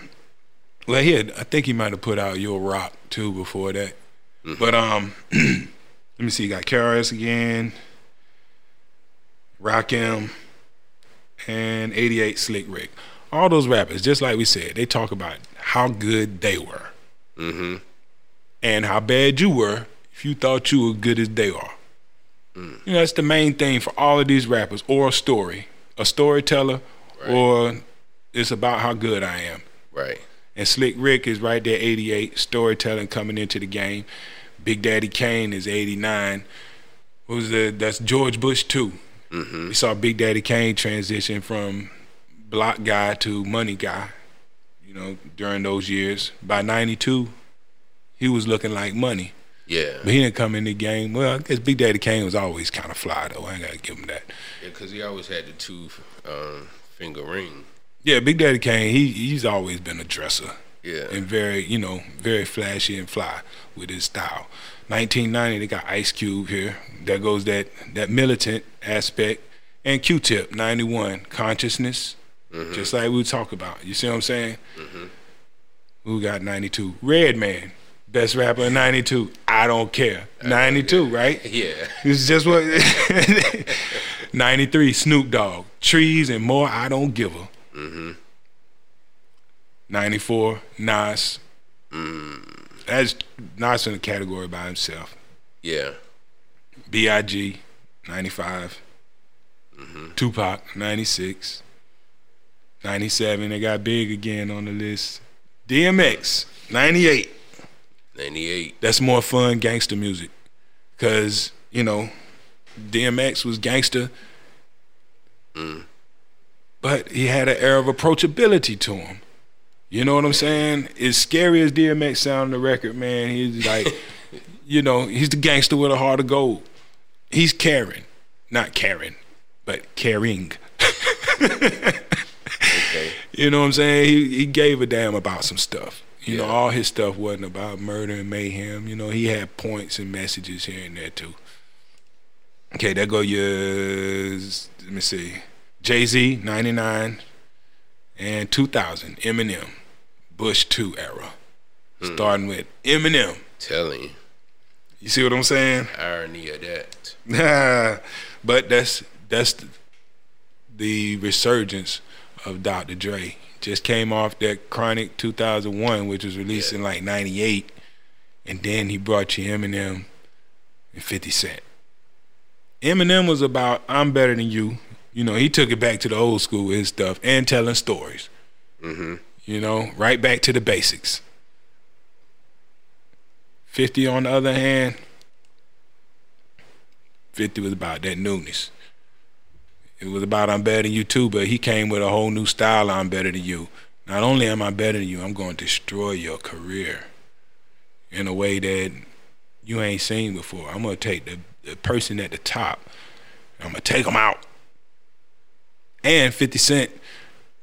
well, he had, I think he might have put out Your Rock too before that. But um, let me see. You got KRS again, Rakim, and '88 Slick Rick. All those rappers, just like we said, they talk about how good they were Mm-hmm. and how bad you were if you thought you were good as they are. You know, that's the main thing for all of these rappers, or a story, a storyteller, Right. or it's about how good I am. Right. And Slick Rick is right there, 88, storytelling coming into the game. Big Daddy Kane is 89. What was the, that's George Bush too. Mm-hmm. We saw Big Daddy Kane transition from block guy to money guy, you know, during those years. By 92, he was looking like money. Yeah. But he didn't come in the game. Well, I guess Big Daddy Kane was always kind of fly, though. I ain't got to give him that. Yeah, because he always had the two um, finger ring. Yeah, Big Daddy Kane, he he's always been a dresser. Yeah. and very, you know, very flashy and fly with his style. 1990, they got Ice Cube here. That goes that that militant aspect. And Q-Tip, 91, consciousness, just like we talk about. You see what I'm saying? Who got 92? Redman, best rapper in 92. I don't care. 92, right? Yeah. It's just what. 93, Snoop Dogg, trees and more. I don't give a. Mm-hmm. 94, Nas. Mm. That's Nas in a category by himself. Yeah. B.I.G. 95. Mhm. Tupac 96. 97. They got big again on the list. DMX 98. 98. That's more fun gangster music. Cause, you know, DMX was gangster. Mm. But he had an air of approachability to him. You know what I'm saying? As scary as DMX sound on the record, man, he's like, you know, he's the gangster with a heart of gold. He's caring, not caring, but caring. Okay. You know what I'm saying? He he gave a damn about some stuff. You know, all his stuff wasn't about murder and mayhem. You know, he had points and messages here and there too. Okay, there go your let me see. Jay Z, ninety nine and two thousand, Eminem. Bush two era. Hmm. Starting with Eminem. Telling you. You see what I'm saying? Irony of that. but that's that's the, the resurgence of Dr. Dre. Just came off that Chronic 2001, which was released Yeah. in like '98, and then he brought you Eminem and 50 Cent. Eminem was about I'm better than you. You know, he took it back to the old school with his stuff and telling stories. Mm-hmm. You know, right back to the basics. 50 on the other hand, 50 was about that newness. It was about I'm better than you too, but he came with a whole new style I'm better than you. Not only am I better than you, I'm going to destroy your career in a way that you ain't seen before. I'm going to take the, the person at the top, I'm going to take them out. And 50 Cent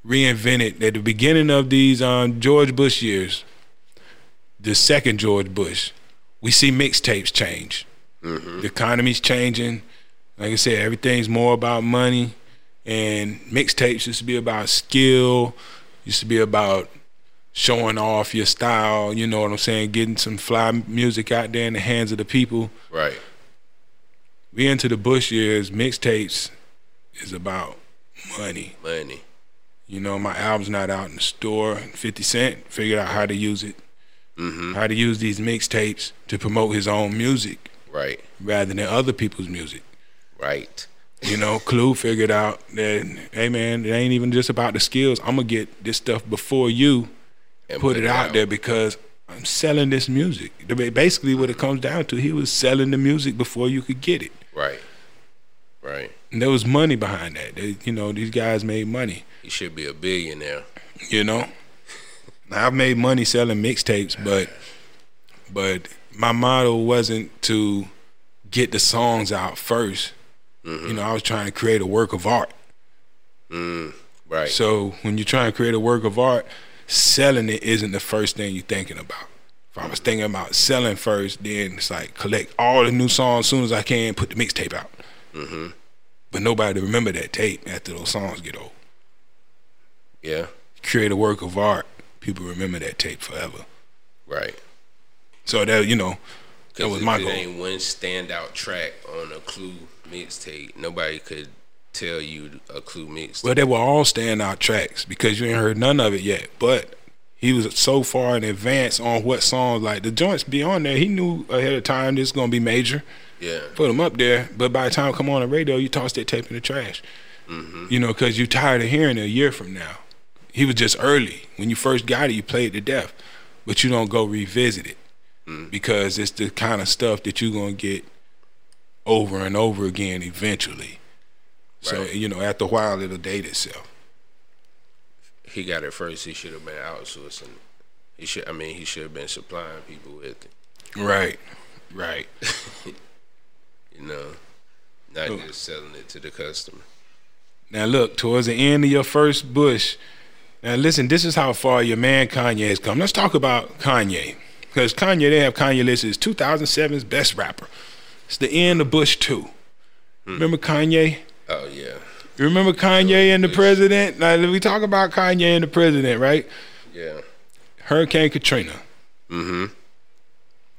reinvented at the beginning of these um, George Bush years, the second George Bush we see mixtapes change. Mm-hmm. The economy's changing. Like I said, everything's more about money, and mixtapes used to be about skill. Used to be about showing off your style. You know what I'm saying? Getting some fly music out there in the hands of the people. Right. We into the Bush years. Mixtapes is about money. Money. You know, my album's not out in the store. 50 Cent figured out how to use it, Mm-hmm. how to use these mixtapes to promote his own music Right. rather than other people's music. Right. You know, Clue figured out that, hey man, it ain't even just about the skills. I'm gonna get this stuff before you And put it out there because I'm selling this music. Basically, what it comes down to, he was selling the music before you could get it. Right. Right. And there was money behind that. They, you know, these guys made money. He should be a billionaire. You know, I've made money selling mixtapes, but but my motto wasn't to get the songs out 1st You know, I was trying to create a work of art. Mm. Right. So when you're trying to create a work of art, selling it isn't the first thing you're thinking about. If I was thinking about selling first, then it's like collect all the new songs as soon as I can, put the mixtape out. Mm-hmm. But nobody remember that tape after those songs get old. Yeah. Create a work of art, people remember that tape forever. Right. So that you know, that was my goal. ain't one standout track on a Clue mixtape, nobody could tell you a Clue mixtape. Well, they were all standout tracks because you ain't heard none of it yet. But he was so far in advance on what songs like the joints be on there. He knew ahead of time this is gonna be major. Yeah. Put them up there, but by the time it come on the radio, you toss that tape in the trash. Mm-hmm. You know, because you're tired of hearing it a year from now. He was just early when you first got it. You played it to death, but you don't go revisit it Mm. because it's the kind of stuff that you're gonna get over and over again eventually. So you know, after a while, it'll date itself. He got it first. He should have been outsourcing. He should. I mean, he should have been supplying people with it. Right, right. Know, not Oh. just selling it to the customer. Now look, towards the end of your first Bush. Now listen, this is how far your man Kanye has come. Let's talk about Kanye. Because Kanye, they have Kanye listed as 2007's best rapper. It's the end of Bush 2. Remember Kanye? Oh yeah. You remember Kanye and the Bush. president? Now we talk about Kanye and the president, right? Yeah. Hurricane Katrina. Mm-hmm.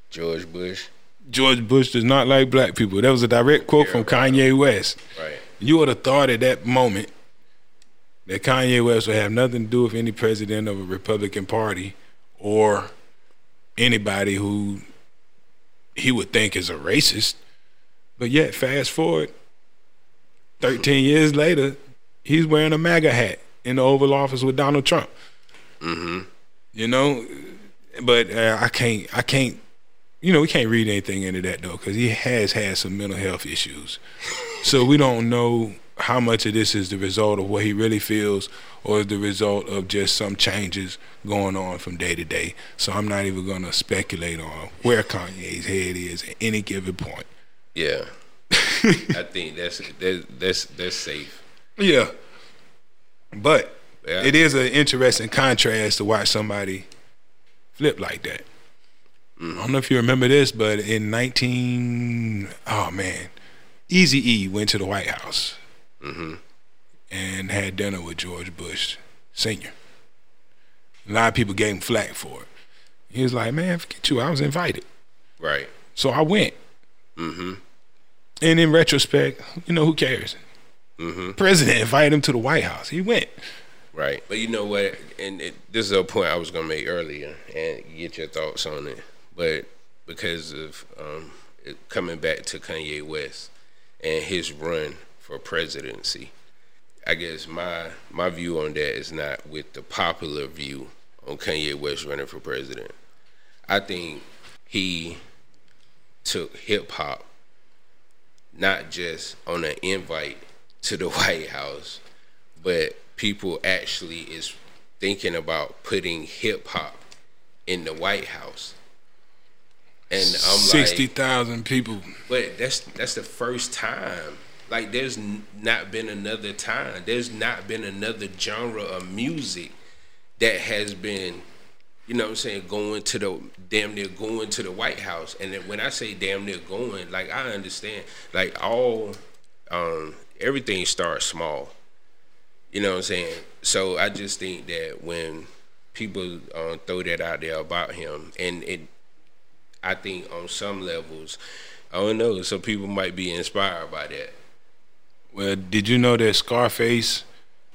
George Bush. George Bush does not like black people. That was a direct quote from Kanye West. Right. You would have thought at that moment that Kanye West would have nothing to do with any president of a Republican Party or anybody who he would think is a racist. But yet, fast forward 13 years later, he's wearing a MAGA hat in the Oval Office with Donald Trump. Mm-hmm. You know, but uh, I can't, I can't, you know, we can't read anything into that though, because he has had some mental health issues. so we don't know how much of this is the result of what he really feels or is the result of just some changes going on from day to day. So I'm not even going to speculate on where Kanye's head is at any given point. Yeah. I think that's that's that's that's safe. Yeah. But Yeah. it is an interesting contrast to watch somebody flip like that. I don't know if you remember this, but in 19, oh man, Easy E went to the White House Mm-hmm. and had dinner with George Bush Sr. A lot of people gave him flack for it. He was like, man, forget you, I was invited. Right. So I went. Mm-hmm. And in retrospect, you know, who cares? Mm-hmm. President invited him to the White House. He went. Right. But you know what? And it, this is a point I was gonna make earlier, and get your thoughts on it. But because of um, it, coming back to Kanye West and his run for presidency, I guess my my view on that is not with the popular view on Kanye West running for president. I think he took hip hop not just on an invite to the White House, but people actually is thinking about putting hip hop in the White House. And I'm Sixty like, thousand people. but that's that's the first time. Like there's not been another time. There's not been another genre of music that has been you know what I'm saying, going to the damn near going to the White House. And then when I say damn near going, like I understand, like all um everything starts small. You know what I'm saying? So I just think that when people um, throw that out there about him, and it, I think on some levels, I don't know, some people might be inspired by that. Well, did you know that Scarface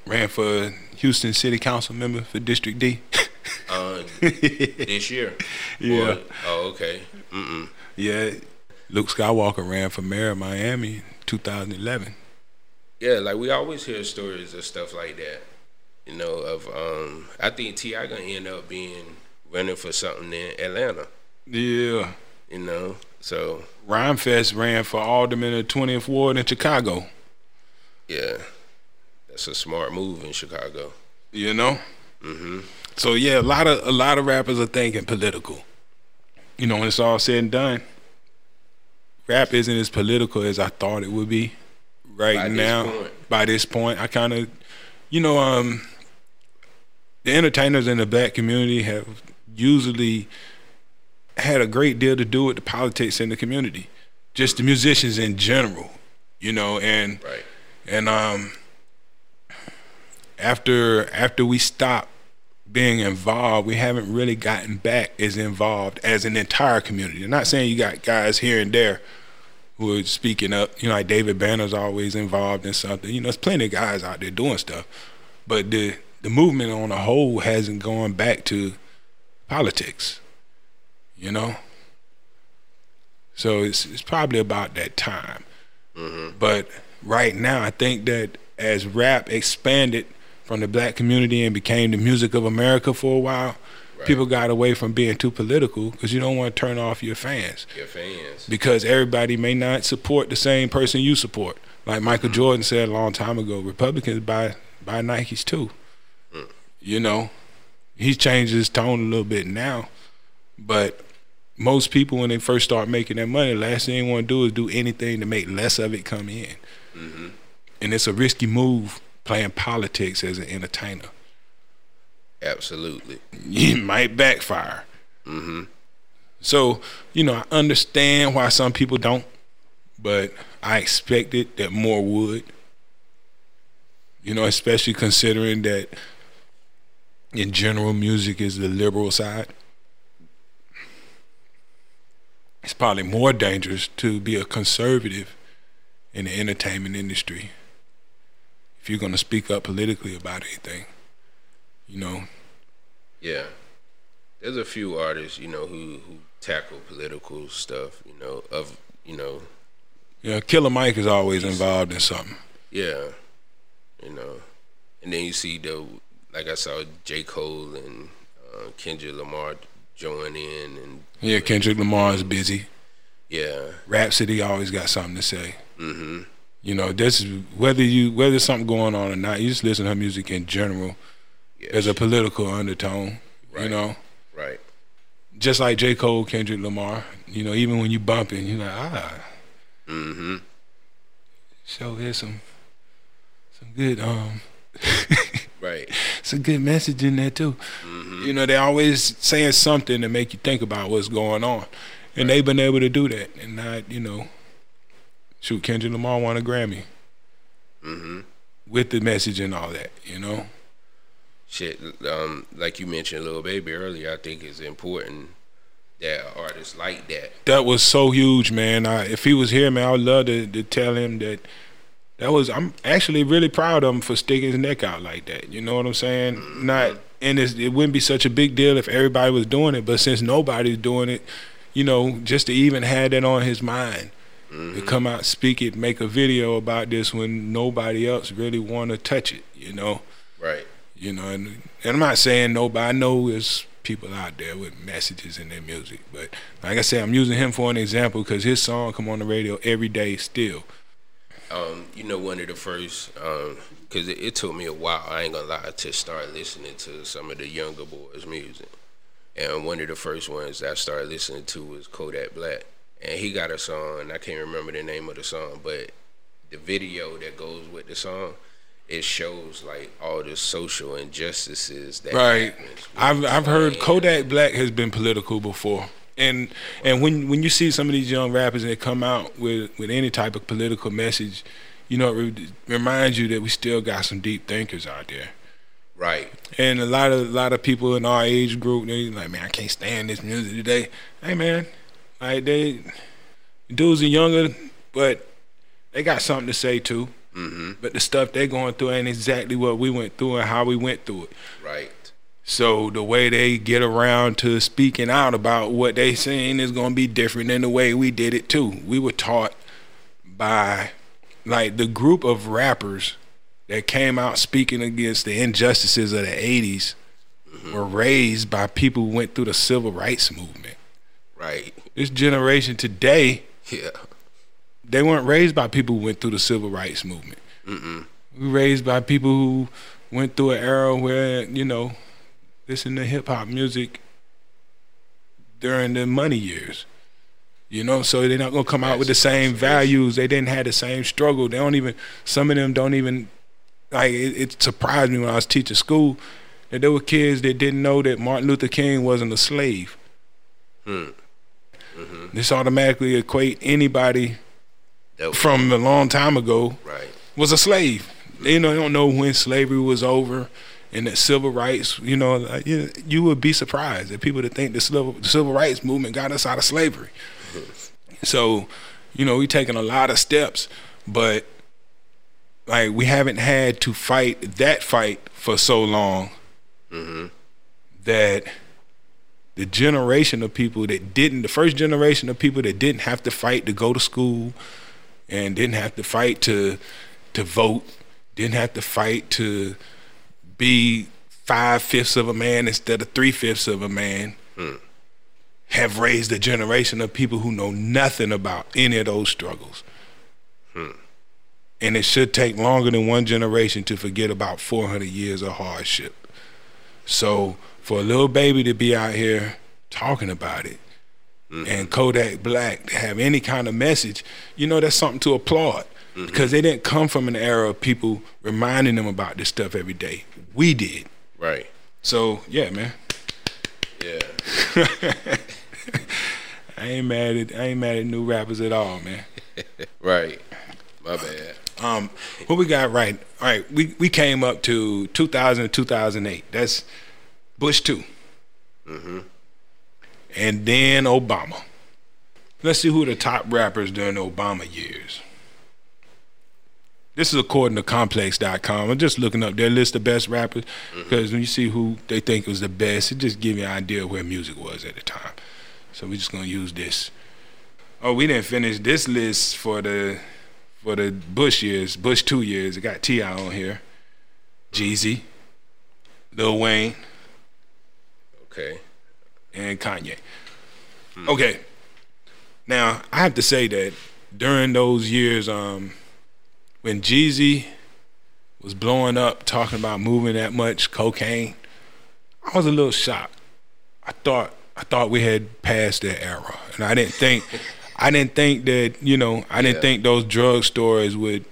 ran for Houston City Council member for District D? Uh, this year. Yeah. Or- oh, okay. Mm-mm. yeah. Luke Skywalker ran for mayor of Miami in 2011. Yeah, like we always hear stories of stuff like that. You know, of um, I think T.I. gonna end up being running for something in Atlanta. Yeah. You know, so Rhymefest ran for alderman of 20th Ward in Chicago. yeah, that's a smart move in Chicago. You know? hmm So yeah, a lot of a lot of rappers are thinking political. You know, when it's all said and done, rap isn't as political as I thought it would be right By now. point. By this point, I kind of, you know, um, the entertainers in the black community have usually had a great deal to do with the politics in the community, just the musicians in general, you know, and Right. and um after after we stopped being involved, we haven't really gotten back as involved as an entire community. I'm not saying you got guys here and there who are speaking up. You know, like David Banner's always involved in something. You know, there's plenty of guys out there doing stuff. But the the movement on the whole hasn't gone back to politics. You know? So it's it's probably about that time. Mm-hmm. But right now, I think that as rap expanded from the black community and became the music of America for a while, people got away from being too political because you don't want to turn off your fans Your fans. because everybody may not support the same person you support. Like Michael mm. Jordan said a long time ago, Republicans buy buy Nikes too. Mm. You know, he's changed his tone a little bit now, but most people when they first start making that money, the last thing they want to do is do anything to make less of it come in. Mm-hmm. And it's a risky move playing politics as an entertainer. Absolutely. It might backfire. Mm-hmm. So, you know, I understand why some people don't, but I expected that more would. You know, especially considering that in general music is the liberal side. It's probably more dangerous to be a conservative in the entertainment industry if you're going to speak up politically about anything. You know, Yeah. There's a few artists, you know, who who tackle political stuff, you know, of you know, yeah, Killer Mike is always involved in something. yeah, you know, and then you see the like I saw J Cole and uh, Kendrick Lamar join in, and Yeah, Kendrick Lamar is busy. yeah, Rapsody always got something to say. hmm You know, this is whether you whether there's something going on or not. You just listen to her music in general. yeah, There's a political undertone. You Right. know, right, just like J Cole, Kendrick Lamar. You know, even when you bumping, you're like ah, Mm-hmm. so there's some some good um right, It's a good message in there too. You know, they're always saying something to make you think about what's going on, and they've been able to do that, and not you know, shoot, Kendrick Lamar won a Grammy hmm with the message and all that. You know, shit. Um, like you mentioned, Lil Baby earlier, I think it's important that artists like that. that was so huge, man. I, if he was here, man, I would love to, to tell him that. That was I'm actually really proud of him for sticking his neck out like that. You know what I'm saying? Not and it's, it wouldn't be such a big deal if everybody was doing it, but since nobody's doing it, you know, just to even have that on his mind, to mm-hmm. come out, speak it, make a video about this when nobody else really want to touch it. You know, Right. you know, and, and I'm not saying nobody. I know there's people out there with messages in their music, but like I said, I'm using him for an example because his song come on the radio every day still. Um, you know, one of the first, because it, it took me a while, I ain't gonna lie, to start listening to some of the younger boys' music. And one of the first ones I started listening to was Kodak Black. And he got a song, I can't remember the name of the song, but the video that goes with the song it shows like all the social injustices that Right. I've I've heard. Kodak Black has been political before. And and when when you see some of these young rappers that come out with with any type of political message, you know, it re- reminds you that we still got some deep thinkers out there. right. And a lot of a lot of people in our age group, they like, man, I can't stand this music today. Hey, man, like they dudes are younger, but they got something to say too. Mm-hmm. But the stuff they're going through ain't exactly what we went through and how we went through it. Right. So the way they get around to speaking out about what they saying is gonna be different than the way we did it too. We were taught by like the group of rappers that came out speaking against the injustices of the 80s were raised by people who went through the civil rights movement. Right. This generation today, Yeah. they weren't raised by people who went through the civil rights movement. Mm-mm. We were raised by people who went through an era where, you know, listen to hip hop music during the money years. You know, so they're not gonna come out with the same values. They didn't have the same struggle. They don't even. Some of them don't even. Like it, it surprised me when I was teaching school that there were kids that didn't know that Martin Luther King wasn't a slave. Hmm. This automatically equate anybody from a long time ago right. was a slave. You know, they don't know when slavery was over and that civil rights. You know, like, you, you would be surprised at people that think the civil, the civil rights movement got us out of slavery. So, you know, we taking a lot of steps, but like we haven't had to fight that fight for so long Mm-hmm. that the generation of people that didn't, the first generation of people that didn't have to fight to go to school and didn't have to fight to to vote, didn't have to fight to be five fifths of a man instead of three fifths of a man, hmm. have raised a generation of people who know nothing about any of those struggles. Hmm. And it should take longer than one generation to forget about 400 years of hardship. So for a Lil Baby to be out here talking about it, hmm. and Kodak Black to have any kind of message, you know, that's something to applaud because they didn't come from an era of people reminding them about this stuff every day. We did. Right. So yeah, man, Yeah. I ain't mad at I ain't mad at new rappers at all, man. Right. My bad. Um, what we got right? All right, we we came up to 2000 and 2008. That's Bush 2 mm-hmm. and then Obama. Let's see who the top rappers during the Obama years. This is according to Complex.com. I'm just looking up their list of best rappers because when you see who they think was the best, it just gives you an idea of where music was at the time. So we're just gonna use this. Oh, we didn't finish this list for the for the Bush years, Bush two years. It got T.I. on here, Jeezy, Lil Wayne, Okay. and Kanye. Okay. Now I have to say that during those years, um, when Jeezy was blowing up, talking about moving that much cocaine, I was a little shocked. I thought I thought we had passed that era, and I didn't think I didn't think that you know I didn't Yeah. think those drug stories would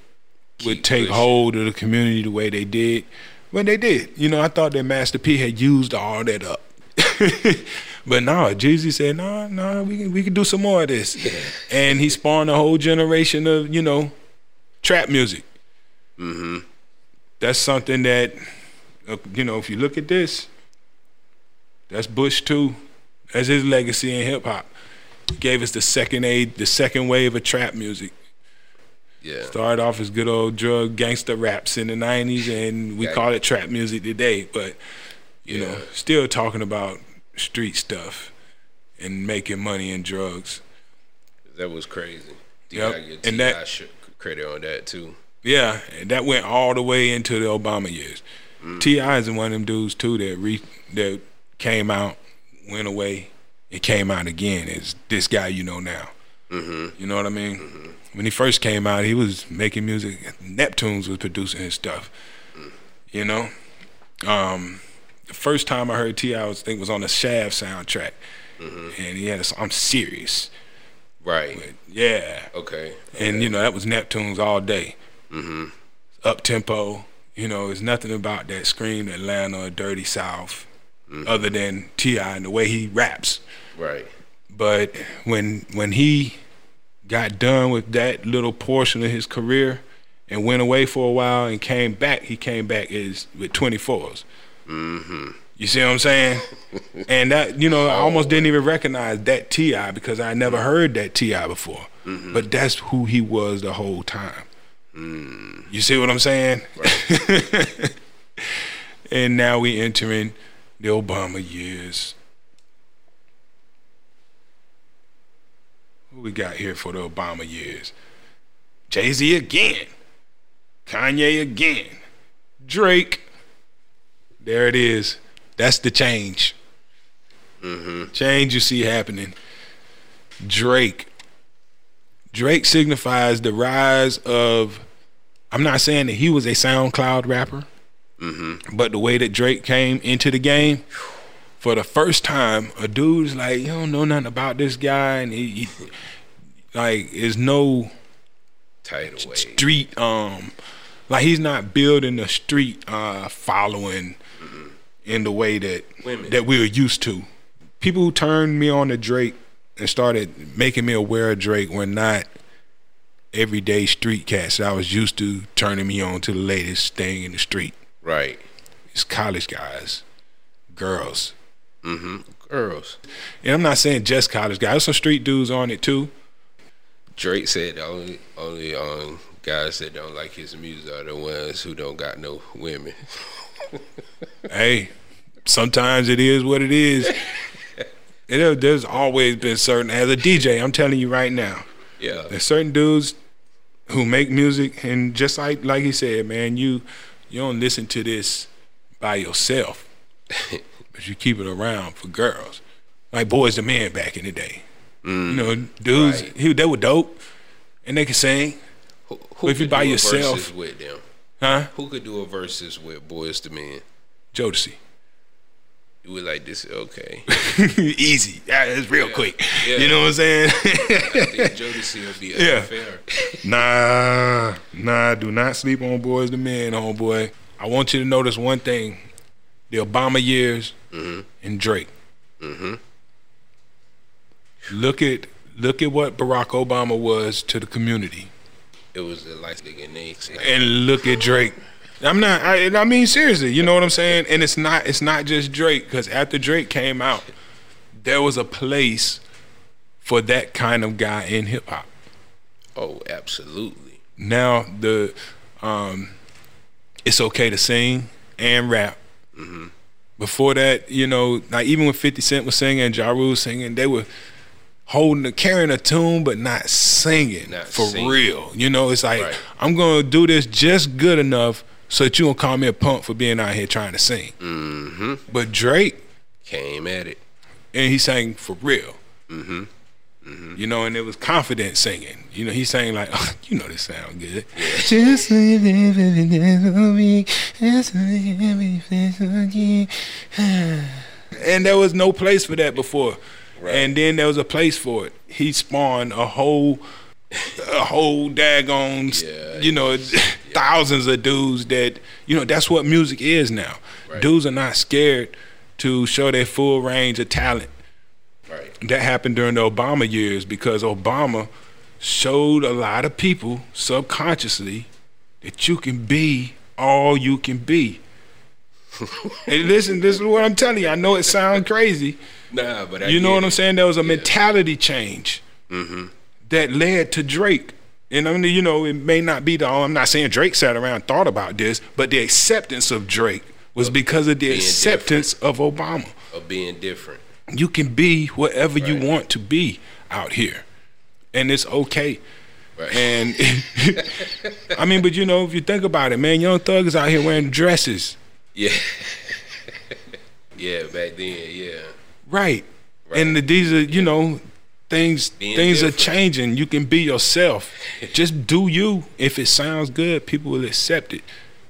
would take pushing. hold of the community the way they did. When they did, you know, I thought that Master P had used all that up. but no, Jeezy said, no, no, we can we can do some more of this. And he spawned a whole generation of, you know, trap music. Mm-hmm. That's something that uh, you know, if you look at this, that's Bush too. That's his legacy in hip hop. Gave us the second aid, the second wave of trap music. Yeah. Started off as good old drug gangster raps in the '90s, and we Yeah. call it trap music today. But you know, still talking about street stuff and making money in drugs. That was crazy. Yep. And that- sh- credit on that too. Yeah, and that went all the way into the Obama years. T.I. is one of them dudes too that re that came out, went away, and came out again as this guy you know now. Mm-hmm. You know what I mean? When he first came out, he was making music. Neptunes was producing his stuff. You know, um, the first time I heard T.I., I was think was on the Shaft soundtrack, and he had a song, "I'm Serious." Right. Yeah, Okay. and you know that was Neptunes all day. Mm-hmm. up tempo, You know, it's nothing about that scream Atlanta or Dirty South, other than T.I. and the way he raps. Right. But when when he got done with that little portion of his career and went away for a while and came back, he came back is with 24s. Mm-hmm. You see what I'm saying? and that you know, I almost didn't even recognize that T.I. because I never heard that T.I. before. Mm-hmm. But that's who he was the whole time. Mm. You see what I'm saying? and now we entering the Obama years. Who we got here for the Obama years? Jay Z again, Kanye again, Drake. There it is. That's the change. Change you see happening. Drake. Drake signifies the rise of. I'm not saying that he was a SoundCloud rapper, but the way that Drake came into the game, for the first time, a dude's like, you don't know nothing about this guy, and he, he like, is no Tidal wave. street um like he's not building a street uh following in the way that Women. that we were used to. People who turned me on to Drake and started making me aware of Drake were not everyday street cats that I was used to turning me on to the latest thing in the street. Right. It's college guys, girls. Mhm. Girls. And I'm not saying just college guys. There's some street dudes on it too. Drake said only only um guys that don't like his music are the ones who don't got no women. hey, sometimes it is what it is. It, uh, there's always been certain as a DJ. I'm telling you right now, Yeah. there's certain dudes who make music, and just like like he said, man, you you don't listen to this by yourself, but you keep it around for girls, like Boyz II Men back in the day. You mm, know, dudes, right. he, they were dope, and they could sing, Who, who If you by yourself- with them? Huh? Who could do a versus with Boyz II Men? Jodeci. You would like this? Okay. Easy. Yeah, it's real quick. Yeah. You know what I'm saying? I think Jodeci would be Yeah. unfair. Nah, nah, do not sleep on Boyz II Men, homeboy. I want you to notice one thing. The Obama years mm-hmm. and Drake. Mm-hmm. Look at look at what Barack Obama was to the community. It was the light nigga next. And look at Drake. I'm not I, I mean seriously, you know what I'm saying? And it's not it's not just Drake cuz after Drake came out, there was a place for that kind of guy in hip hop. Oh, absolutely. now the um it's okay to sing and rap before that you know like even when 50 cent was singing and ja Rule was singing they were holding the carrying a tune but not singing Not for singing. real you know it's like Right. i'm gonna do this just good enough so that you don't call me a punk for being out here trying to sing Mm-hmm. but drake Came at it. and he sang for real. You know, and it was confident singing. You know, he sang like, you know, this sound good. Just leave it for me. Just leave it for me. And there was no place for that before. And then there was a place for it. He spawned a whole, a whole daggone, Yeah, you know, thousands of dudes that, you know, that's what music is now. Right. Dudes are not scared to show their full range of talent Right. that happened during the Obama years because Obama showed a lot of people subconsciously that you can be all you can be. And listen, this is what I'm telling you. I know it sounds crazy. Nah, but I You know what I'm saying? There was a Yeah. mentality change mm-hmm. that led to Drake. And I mean, you know, it may not be the. Oh, I'm not saying Drake sat around and thought about this, but the acceptance of Drake was because of the being acceptance of Obama Of being different. you can be whatever you want to be out here and it's okay Right. and i mean but you know if you think about it man young thug is out here wearing dresses yeah. yeah, back then, yeah. right, and the, these are you know things Being things are changing you can be yourself just do you if it sounds good people will accept it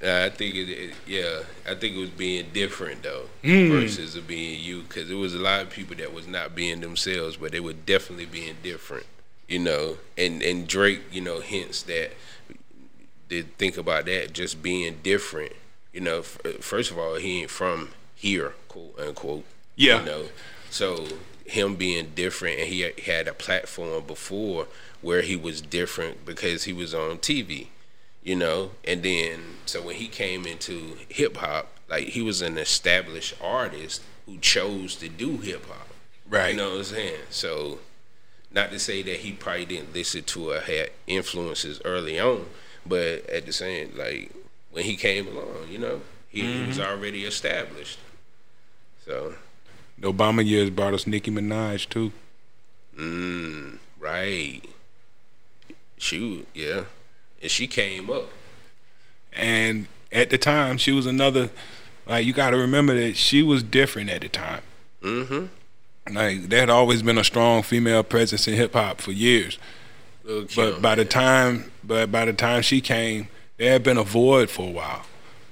Nah, I think it, it, yeah, I think it was being different though Mm. versus of being you, because there was a lot of people that was not being themselves, but they were definitely being different, you know. And and Drake, you know, hints that to think about that just being different. You know, f- uh, first of all, he ain't from here, quote unquote. Yeah. You know, so him being different, and he had- had a platform before where he was different because he was on TV. You know, and then so when he came into hip hop, like he was an established artist who chose to do hip hop. Right. You know what I'm saying? So, not to say that he probably didn't listen to or had influences early on, but at the same, like when he came along, you know, he, he was already established. So, The Obama years brought us Nicki Minaj too. mm, right. Shoot, yeah. And she came up. And at the time, she was another. Like you got to remember that she was different at the time. Mm-hmm. Like there had always been a strong female presence in hip hop for years. But by the time, but by the time she came, there had been a void for a while.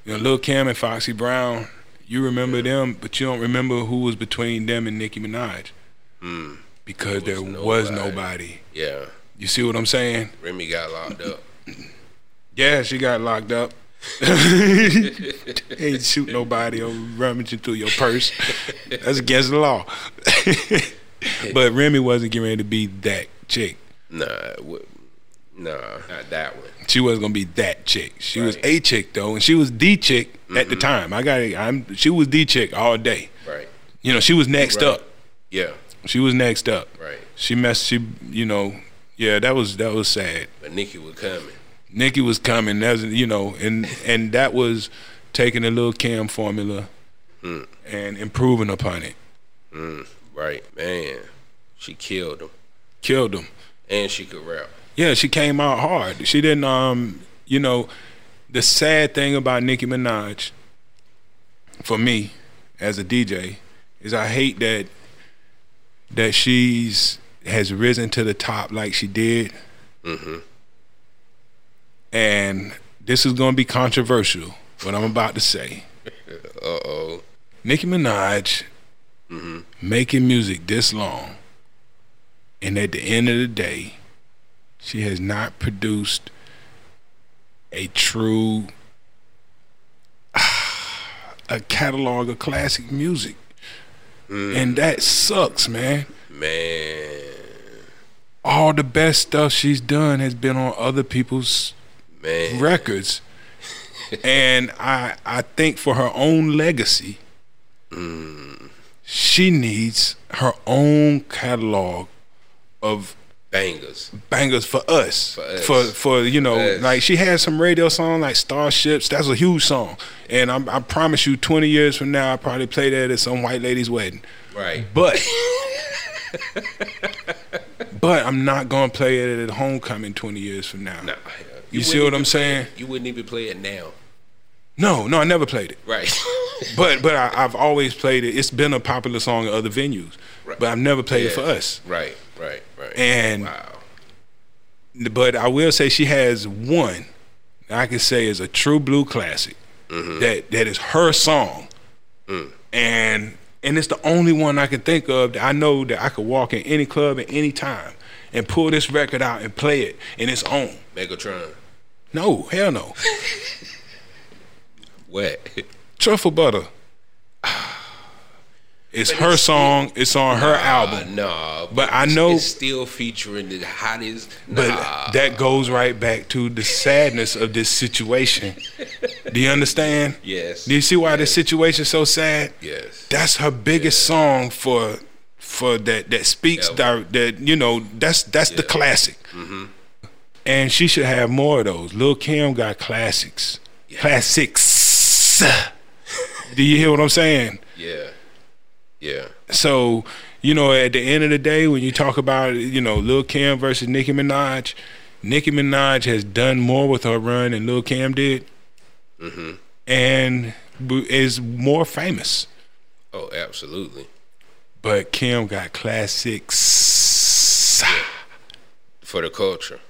You know, Lil Kim and Foxy Brown, you remember them, but you don't remember who was between them and Nicki Minaj Mm, because There there was was nobody. nobody. yeah, You see what I'm saying? Remy got locked up. Yeah, she got locked up. Ain't shoot nobody or rummaging through your purse. That's against the law. but Remy wasn't getting ready to be that chick. Nah, nah, not that one. She wasn't gonna be that chick. She was a chick though, and she was the chick at the time. I got it. I'm. She was the chick all day. Right. You know, she was next Right. up. Yeah. She was next up. Right. She messed. She, you know, yeah, that was that was sad. But Nicki was coming. Nicki was coming. That's you know, and and that was taking the little Cam formula Mm. and improving upon it. Mm, right, man. She killed him, Killed him. and she could rap. Yeah, she came out hard. She didn't. Um, you know, the sad thing about Nicki Minaj, for me, as a DJ, is I hate that that she's has risen to the top like she did, Mm-hmm. and this is going to be controversial. What I'm about to say, Uh oh. Nicki Minaj Mm-hmm. making music this long, and at the end of the day, she has not produced a true a catalog of classic music, mm. and that sucks, man. Man. All the best stuff she's done has been on other people's Man. records, and I I think for her own legacy, mm. she needs her own catalog of Bangers. bangers for us. For us. For for you know, For like she had some radio song like Starships. That's a huge song, and I'm, I promise you, 20 years from now, I probably play that at some white lady's wedding. Right. But but I'm not gonna play it at homecoming 20 years from now. Nah. You see what I'm saying? it- You wouldn't even play it now. No, no, I never played it. Right. But but I, I've always played it. It's been a popular song at other venues, Right. but I've never played it for us. right. Right. Right. And wow. but I will say she has one I can say is a true blue classic Mm-hmm. that that is her song, Mm. and and it's the only one I can think of that I know that I could walk in any club at any time and pull this record out and play it in its own. Megatron. No, hell no, What? truffle butter. It's her song. It's on her album. Nah. But I know- it's still featuring the hottest. But that goes right back to the sadness of this situation. Do you understand? Yes. Do you see why this situation's so sad? Yes. That's her biggest song for for that that speaks di- that you know that's that's the classic. Mm-hmm. And she should have more of those. Lil Kim got classics. Yeah. Classics. Do you hear what I'm saying? Yeah. Yeah. So, you know, at the end of the day, when you talk about, you know, Lil Kim versus Nicki Minaj, Nicki Minaj has done more with her run than Lil Kim did, Mm-hmm. and is more famous. Oh, absolutely. But Kim got classics, For the culture.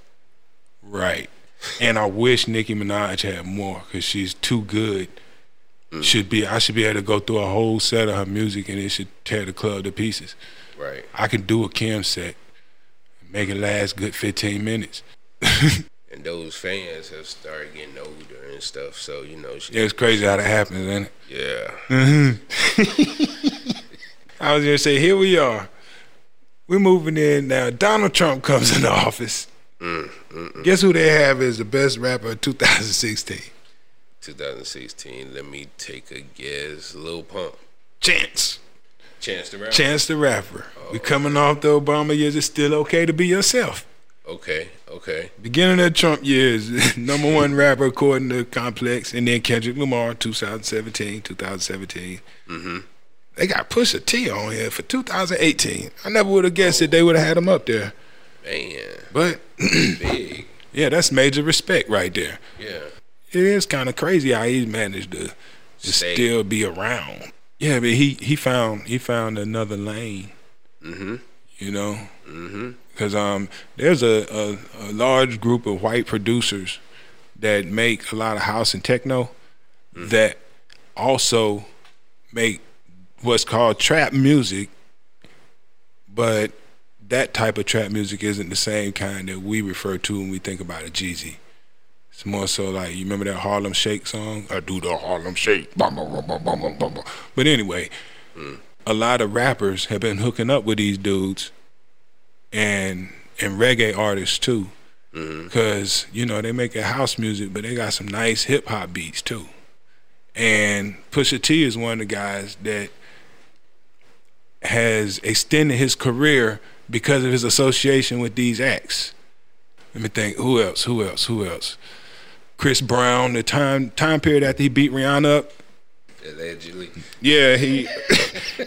right? And I wish Nicki Minaj had more because she's too good. Mm. Should be I should be able to go through a whole set of her music and it should tear the club to pieces. Right. I can do a Kim set, make it last good 15 minutes. and those fans have started getting older and stuff. So you know, she, Yeah, it's crazy how that happens, isn't it? yeah, mm-hmm. I was gonna say, here we are. We're moving in now. Donald Trump comes into office. Mm, mm, Guess who they have as the best rapper of 2016? 2016. Let me take a guess. Lil Pump, Chance. Chance the Rapper. Chance the Rapper. We coming off the Obama years. It's still okay to be yourself. Okay, okay. Beginning of Trump years, number one rapper according to Complex, and then Kendrick Lamar, 2017, 2017. Mm-hmm. They got Pusha T on here for 2018. I never would have guessed that they would have had him up there. Man, But big. yeah, that's major respect right there. Yeah. It is kind of crazy how he managed to, to still be around. Yeah, but he he found he found another lane. Mm-hmm. You know, Mm-hmm. because um, there's a, a, a large group of white producers that make a lot of house and techno that also make what's called trap music, but that type of trap music isn't the same kind that we refer to when we think about a Jeezy. It's more so like you remember that Harlem Shake song? I do the Harlem Shake. Bum, bum, bum, bum, bum, bum, bum, bum. But anyway, a lot of rappers have been hooking up with these dudes and and reggae artists too, mm-hmm. because you know they make a house music, but they got some nice hip hop beats too. And Pusha T is one of the guys that has extended his career because of his association with these acts. Let me think. Who else? Who else? Who else? Chris Brown. The time time period after he beat Rihanna up. Allegedly. Yeah, he.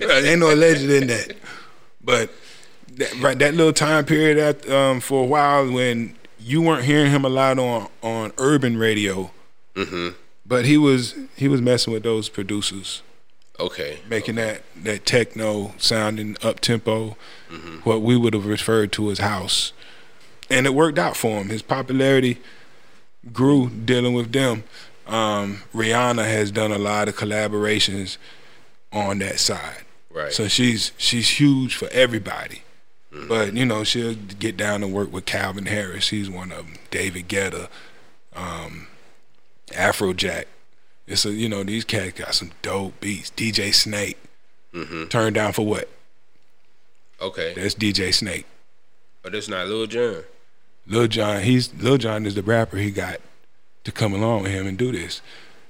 ain't no alleged in that, but that, right that little time period at um, for a while when you weren't hearing him a lot on on urban radio, Mm-hmm. but he was he was messing with those producers, Okay. making that that techno sounding up tempo, what we would have referred to as house, and it worked out for him. His popularity grew dealing with them. Um, Rihanna has done a lot of collaborations on that side. Right. So she's she's huge for everybody. But you know she'll get down and work with Calvin Harris. He's one of them. David Guetta, um, Afrojack. It's a you know these cats got some dope beats. DJ Snake. mm-hmm. Turned down for what? Okay. That's DJ Snake. But it's not Lil Jon. Lil Jon. He's Lil Jon is the rapper he got to come along with him and do this.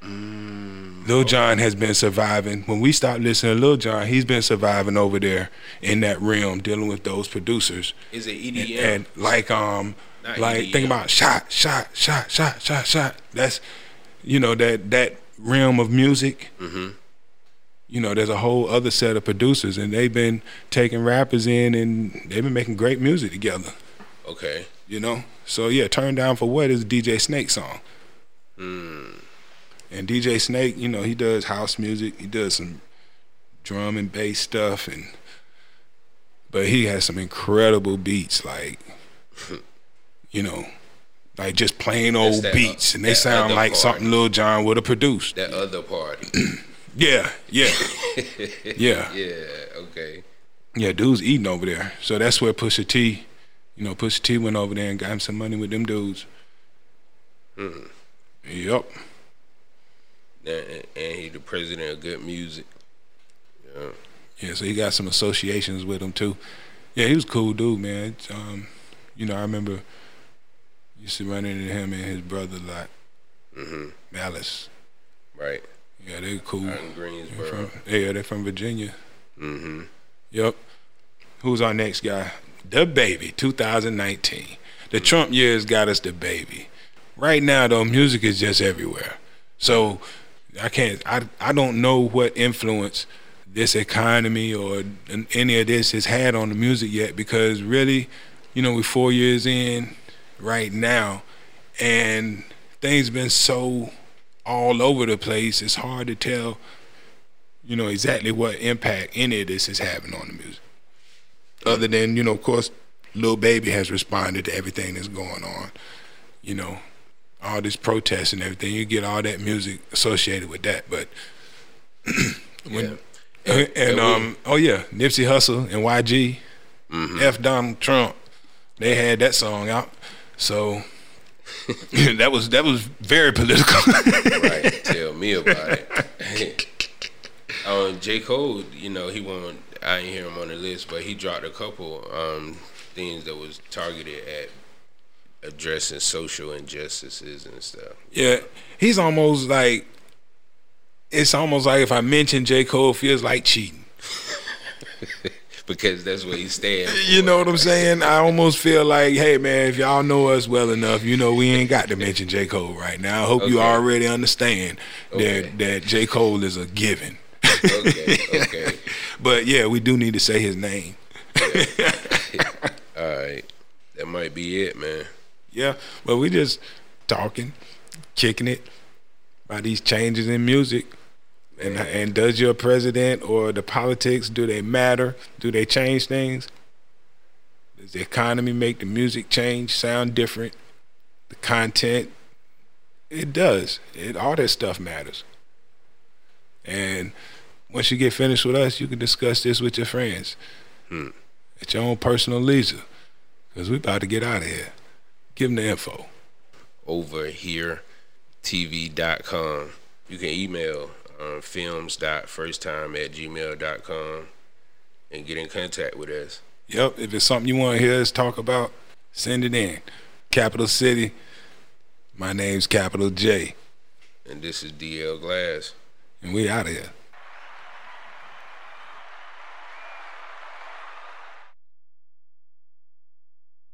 Lil Jon has been surviving. When we stopped listening to Lil Jon, he's been surviving over there in that realm, dealing with those producers. Is it E and, EDM? and like um Not like EDM. think about shot shot shot shot shot shot that's you know that that realm of music mm-hmm. you know there's a whole other set of producers and they've been taking rappers in and they've been making great music together Okay. You know so yeah turn down for what is a dj snake song Mm. and dj snake you know he does house music he does some drum and bass stuff and but he has some incredible beats like you know like just plain old that, uh, beats and they sound like part. something Lil Jon would have produced That other party. yeah yeah yeah yeah. Okay. yeah dudes eating over there so that's where Pusha T you know Pusha T went over there and got him some money with them dudes Mm. yep And, and he the president of good music. Yeah. Yeah, so he got some associations with him too. Yeah, he was a cool dude, man. Um, you know, I remember used to run into him and his brother a lot, Mm-hmm. Malice. Right. Yeah, they're cool. Out in They're Greensboro. from, yeah, they're from Virginia. Mm-hmm. Yep. Who's our next guy? DaBaby, 2019. The Trump years got us DaBaby. Right now, though, music is just everywhere. So I can't. I I don't know what influence this economy or any of this has had on the music yet because really, you know, we're four years in right now, and things been so all over the place. It's hard to tell you know exactly what impact any of this is having on the music. Other than you know, of course, Lil Baby has responded to everything that's going on. You know, all this protest and everything. You get all that music associated with that, but when Yeah. and, and um oh yeah, Nipsey Hussle and YG, Mm-hmm. F Donald Trump, they had that song out. So that was that was very political. right. Tell me about it. um, J. Cole, you know, he won. I didn't hear him on the list, but he dropped a couple um, things that was targeted at addressing social injustices and stuff. Yeah, he's almost like it's almost like if I mention J. Cole, feels like cheating. because that's what he's staying. You know what I'm saying? I almost feel like, hey man, if y'all know us well enough, you know we ain't got to mention J. Cole right now. I hope okay. you already understand okay. that that J. Cole is a given. Okay, okay. but yeah, we do need to say his name. Yeah. All right. That might be it, man. Yeah, but we just talking, kicking it about these changes in music. And and does your president or the politics do they matter? Do they change things? Does the economy make the music change, sound different? The content, it does. It all that stuff matters. And once you get finished with us, you can discuss this with your friends hmm. at your own personal leisure, because we about to get out of here. Give them the info. Over here, TV.com. You can email um, films.firsttime at gmail.com and get in contact with us. Yep. If it's something you want to hear us talk about, send it in. Capital City. My name's Capital J. And this is DL Glass. And we out of here.